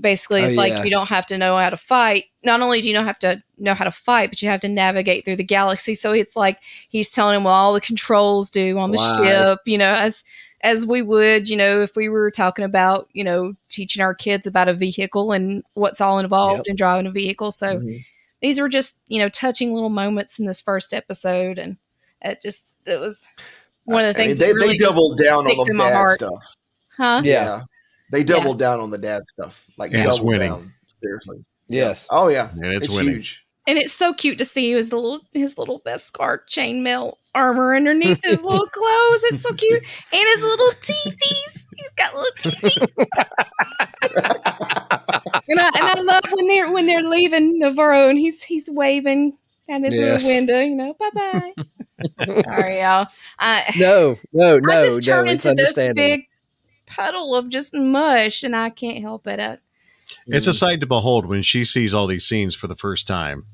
basically it's Oh, like yeah. you don't have to know how to fight not only do you not have to know how to fight but you have to navigate through the galaxy so it's like he's telling him what all the controls do on the Right. ship you know as as we would you know if we were talking about you know teaching our kids about a vehicle and what's all involved Yep. in driving a vehicle so Mhm. these were just you know touching little moments in this first episode and it just it was one of the I mean, things they, that really they doubled down on the in my dad heart. stuff. huh Yeah. They doubled down on the dad stuff. Like And it's winning. down. Seriously. Yes. Oh yeah. And it's It's, winning. huge. and it's so cute to see his little his little Beskar chainmail armor underneath his little clothes. It's so cute, and his little teethies. He's got little teethies. and I and I love when they're when they're leaving Navarro and he's he's waving at his Yes. little window. You know, bye bye. Sorry, y'all. I, No, no, no, I just no. turn It's into this big puddle of just mush, and I can't help it. I, It's Mm. a sight to behold when she sees all these scenes for the first time.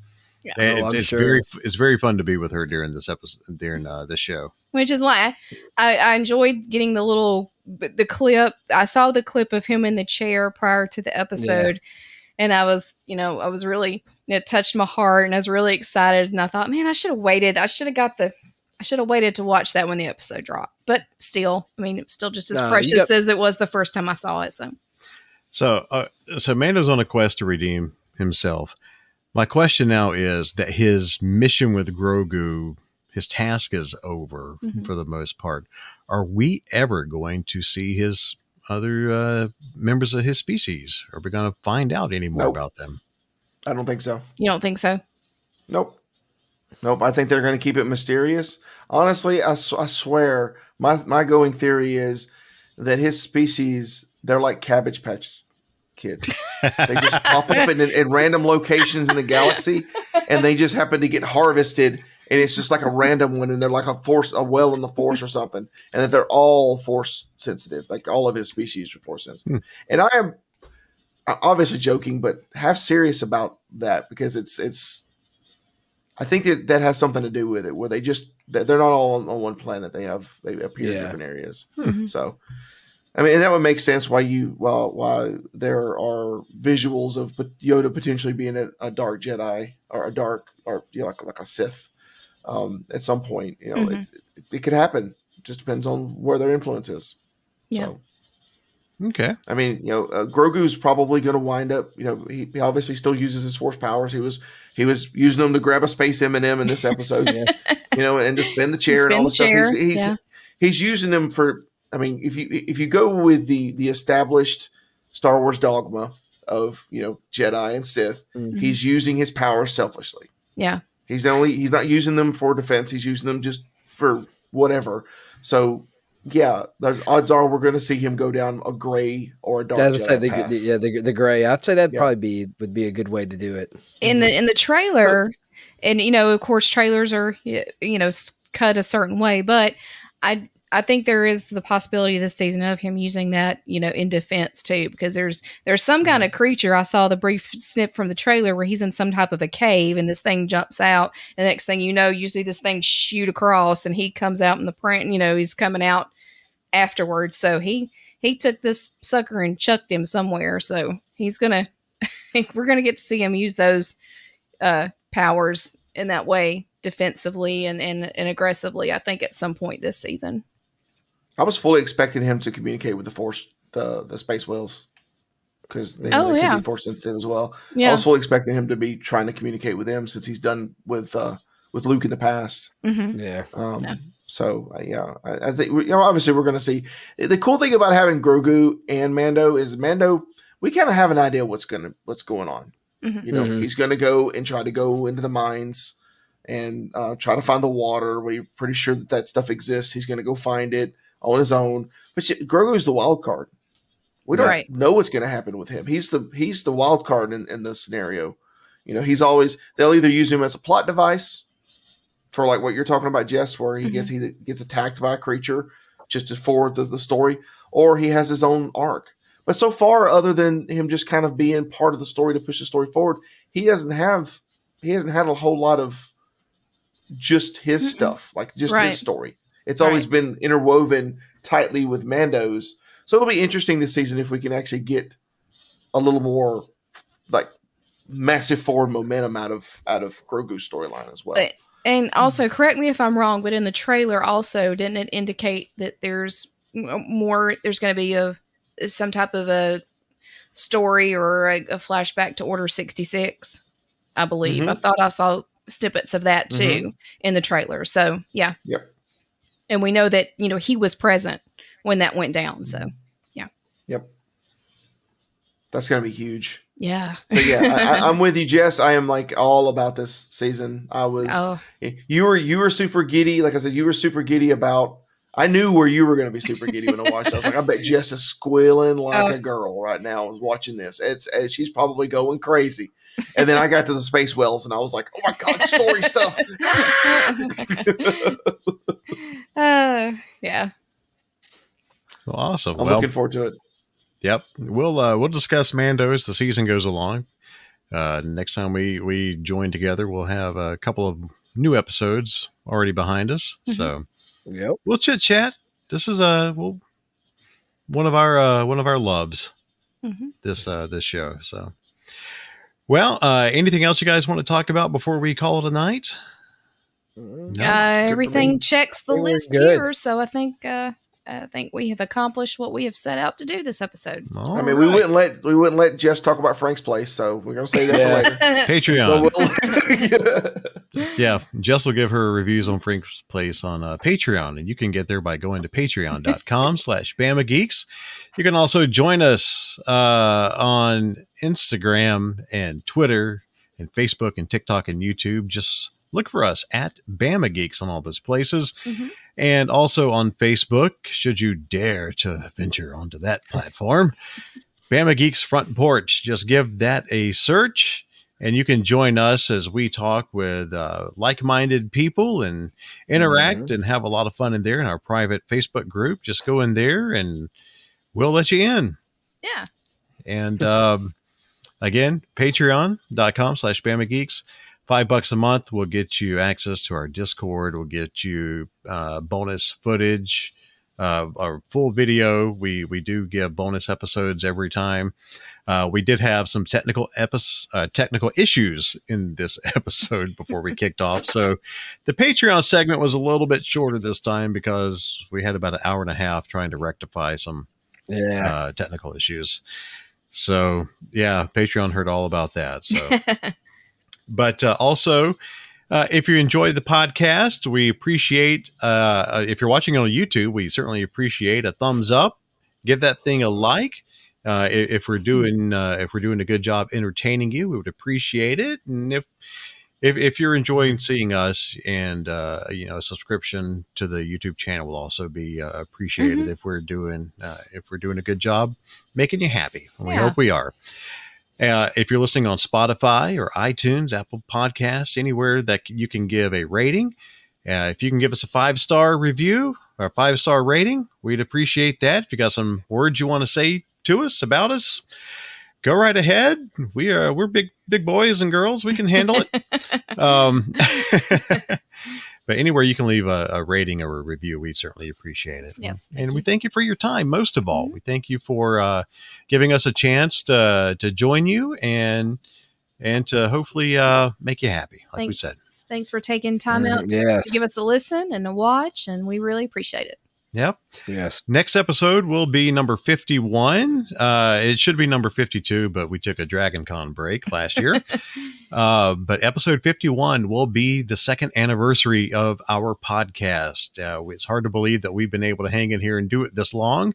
Yeah. And Oh, it's, it's sure. very it's very fun to be with her during this episode during uh, this show. which is why I, I enjoyed getting the little the clip. I saw the clip of him in the chair prior to the episode, and I was, you know, I was really, you know, it touched my heart, and I was really excited. And I thought, man, I should have waited. I should have got the, I should have waited to watch that when the episode dropped. But still, I mean, it's still just as No, you precious got- as it was the first time I saw it. So So, uh, so Mando's on a quest to redeem himself. My question now is that his mission with Grogu, his task is over Mhm. for the most part. Are we ever going to see his other uh, members of his species? Are we going to find out any more Nope. about them? I don't think so. you don't think so? Nope. Nope. I think they're going to keep it mysterious. Honestly, I, s- I swear, my my going theory is that his species they're like Cabbage Patch kids. they just pop up in, in random locations in the galaxy, and they just happen to get harvested. And it's just like a random one, and they're like a force, a well in the force or something, and that they're all force sensitive. Like all of his species are force sensitive. And I am obviously joking, but half serious about that because it's it's. I think that that has something to do with it, where they just they're they're not all on, on one planet. They have they appear in different areas. Mhm. So, I mean, and that would make sense why you well why there are visuals of Yoda potentially being a, a dark Jedi or a dark or you know, like like a Sith. um, at some point. You know, mm-hmm. it, it, it, could happen. It just depends on where their influence is. Yeah. So. Okay. I mean, you know, uh, Grogu's probably going to wind up. You know, he, he, obviously still uses his force powers. He was he was using them to grab a space M and m in this episode. yeah. You know, and to spin the chair spin and all the stuff. He's he's, yeah. he's using them for. I mean, if you if you go with the the established Star Wars dogma of you know Jedi and Sith, mm-hmm. he's using his powers selfishly. Yeah. He's only he's not using them for defense. He's using them just for whatever. So yeah, the odds are we're going to see him go down a gray or a dark. I would say the, the, yeah, the, the gray. I'd say that'd yeah. probably be would be a good way to do it. In the in the trailer, but, and you know, of course, trailers are you know cut a certain way, but I I think there is the possibility this season of him using that, you know, in defense too, because there's there's some kind of mm-hmm. creature. I saw the brief snip from the trailer where he's in some type of a cave and this thing jumps out. And the next thing you know, you see this thing shoot across and he comes out in the print, you know, he's coming out afterwards. So he he took this sucker and chucked him somewhere. So he's gonna we're gonna get to see him use those uh powers in that way defensively and, and, and aggressively, I think, at some point this season. I was fully expecting him to communicate with the force, the the space whales, because they, oh, they yeah. can be force sensitive as well. Yeah. I was fully expecting him to be trying to communicate with them since he's done with uh, with Luke in the past. Mm-hmm. Yeah. Um, yeah. So uh, yeah, I, I, think you know obviously we're going to see the cool thing about having Grogu and Mando is Mando. We kind of have an idea what's gonna what's going on. Mm-hmm. You know, mm-hmm. he's going to go and try to go into the mines and uh, try to find the water. We're pretty sure that that stuff exists. He's going to go find it on his own. But Grogu is the wild card. We don't right. know what's going to happen with him. He's the he's the wild card in, in the scenario. You know, he's always they'll either use him as a plot device for like what you're talking about, Jess, where he mm-hmm. gets he gets attacked by a creature just to forward the, the story, or he has his own arc. But so far, other than him just kind of being part of the story to push the story forward, he doesn't have he hasn't had a whole lot of just his mm stuff, like just right. his story. It's right. always been interwoven tightly with Mando's. So it'll be interesting this season if we can actually get a little more like massive forward momentum out of out of Grogu's storyline as well. But, and also, correct me if I'm wrong, but in the trailer also didn't it indicate that there's more? There's going to be a some type of a story or a, a flashback to Order 66. I believe. Mm-hmm. I thought I saw snippets of that too mm-hmm. in the trailer. So yeah. Yep and we know that you know he was present when that went down. So mm-hmm. yeah. Yep. That's gonna be huge. Yeah. So yeah, I, am with you, Jess. I am like all about this season. I was. Oh. You were you were super giddy. Like I said, you were super giddy about. I knew where you were going to be super giddy when I watched. I was like, I bet Jess is squealing like oh. a girl right now. Was watching this. It's, it's she's probably going crazy. And then I got to the space wells, and I was like, "Oh my god, story stuff!" Uh, yeah. Well, awesome. I'm well, looking forward to it. Yep, we'll uh, we'll discuss Mando as the season goes along. Uh, next time we we join together, we'll have a couple of new episodes already behind us. Mm-hmm. So, yep, we'll chit chat. This is a uh, well, one of our uh, one of our loves. Mm-hmm. This uh, this show. So, well, uh, anything else you guys want to talk about before we call it a night? No, uh, everything checks the list here, so I think uh, I think we have accomplished what we have set out to do this episode. All I mean, right. we wouldn't let we wouldn't let Jess talk about Frank's place, so we're gonna say that yeah. for later. Patreon. So we'll, yeah, Jess will give her reviews on Frank's place on uh, Patreon, and you can get there by going to patreon.com/slash Bama Geeks. You can also join us uh, on Instagram and Twitter and Facebook and TikTok and YouTube. Just look for us at Bama Geeks on all those places. Mm-hmm. And also on Facebook, should you dare to venture onto that platform, Bama Geeks Front Porch. Just give that a search and you can join us as we talk with uh, like-minded people and interact mm-hmm. and have a lot of fun in there in our private Facebook group. Just go in there and we'll let you in. Yeah. And um, again, patreon.com slash Bama Geeks five bucks a month will get you access to our discord will get you uh, bonus footage uh, our full video we we do give bonus episodes every time Uh, we did have some technical epis- uh, technical issues in this episode before we kicked off. So the Patreon segment was a little bit shorter this time because we had about an hour and a half trying to rectify some Yeah. uh, technical issues. So yeah, Patreon heard all about that. So, but uh, also, uh, if you enjoy the podcast, we appreciate. Uh, if you're watching on YouTube, we certainly appreciate a thumbs up. Give that thing a like. Uh, if we're doing uh, if we're doing a good job entertaining you, we would appreciate it. And if if, if you're enjoying seeing us and uh, you know a subscription to the YouTube channel will also be uh, appreciated Mhm. if we're doing uh, if we're doing a good job making you happy. And We hope we are. Uh, if you're listening on Spotify or iTunes, Apple Podcasts, anywhere that you can give a rating, uh, if you can give us a five star review or five star rating, we'd appreciate that. If you got some words you want to say to us about us, go right ahead. We are we're big big boys and girls. We can handle it. um, but anywhere you can leave a, a rating or a review, we certainly appreciate it. Yes, and we thank you for your time. Most of all, we thank you for uh, giving us a chance to to join you and and to hopefully uh, make you happy, like we said. Thanks for taking time Mm, out to, yes. to give us a listen and a watch, and we really appreciate it. Yep. Yes. Next episode will be number 51. Uh, it should be number 52, but we took a Dragon Con break last year. uh, but episode 51 will be the second anniversary of our podcast. Uh, it's hard to believe that we've been able to hang in here and do it this long.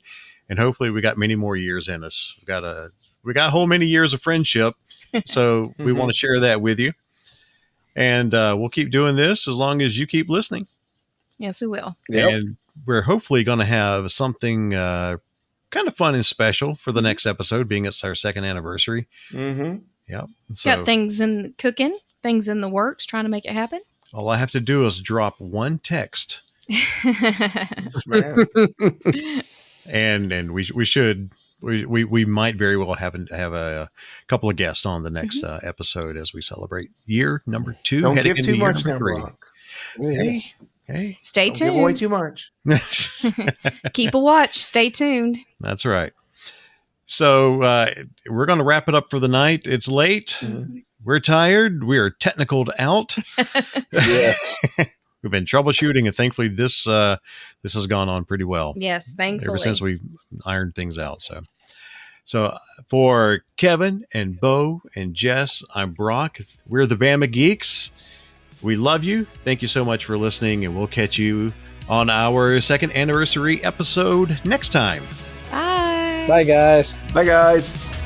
And hopefully we got many more years in us. We got a we got a whole many years of friendship. So we Mhm. want to share that with you. And uh, we'll keep doing this as long as you keep listening Yes, we will. Yep. and we're hopefully going to have something uh, kind of fun and special for the next episode, being it's our second anniversary. Mm-hmm. Yep. So Got things in cooking, things in the works, trying to make it happen. all I have to do is drop one text, and and we we should. We, we, we might very well have to have a, couple of guests on the next uh, episode as we celebrate year number 2 Don't give too much now, three. Brock. Hey, hey, Stay Don't give away too much. Keep a watch. Stay tuned. that's right. So uh, we're going to wrap it up for the night. It's late. Mhm. We're tired. We are technicaled out. Yes. We've been troubleshooting, and thankfully this uh, this has gone on pretty well Yes, thankfully. ever since we ironed things out. So, so for Kevin and Bo and Jess, I'm Brock. We're the Bama Geeks. We love you. Thank you so much for listening, and we'll catch you on our second anniversary episode next time. Bye. Bye, guys. Bye, guys.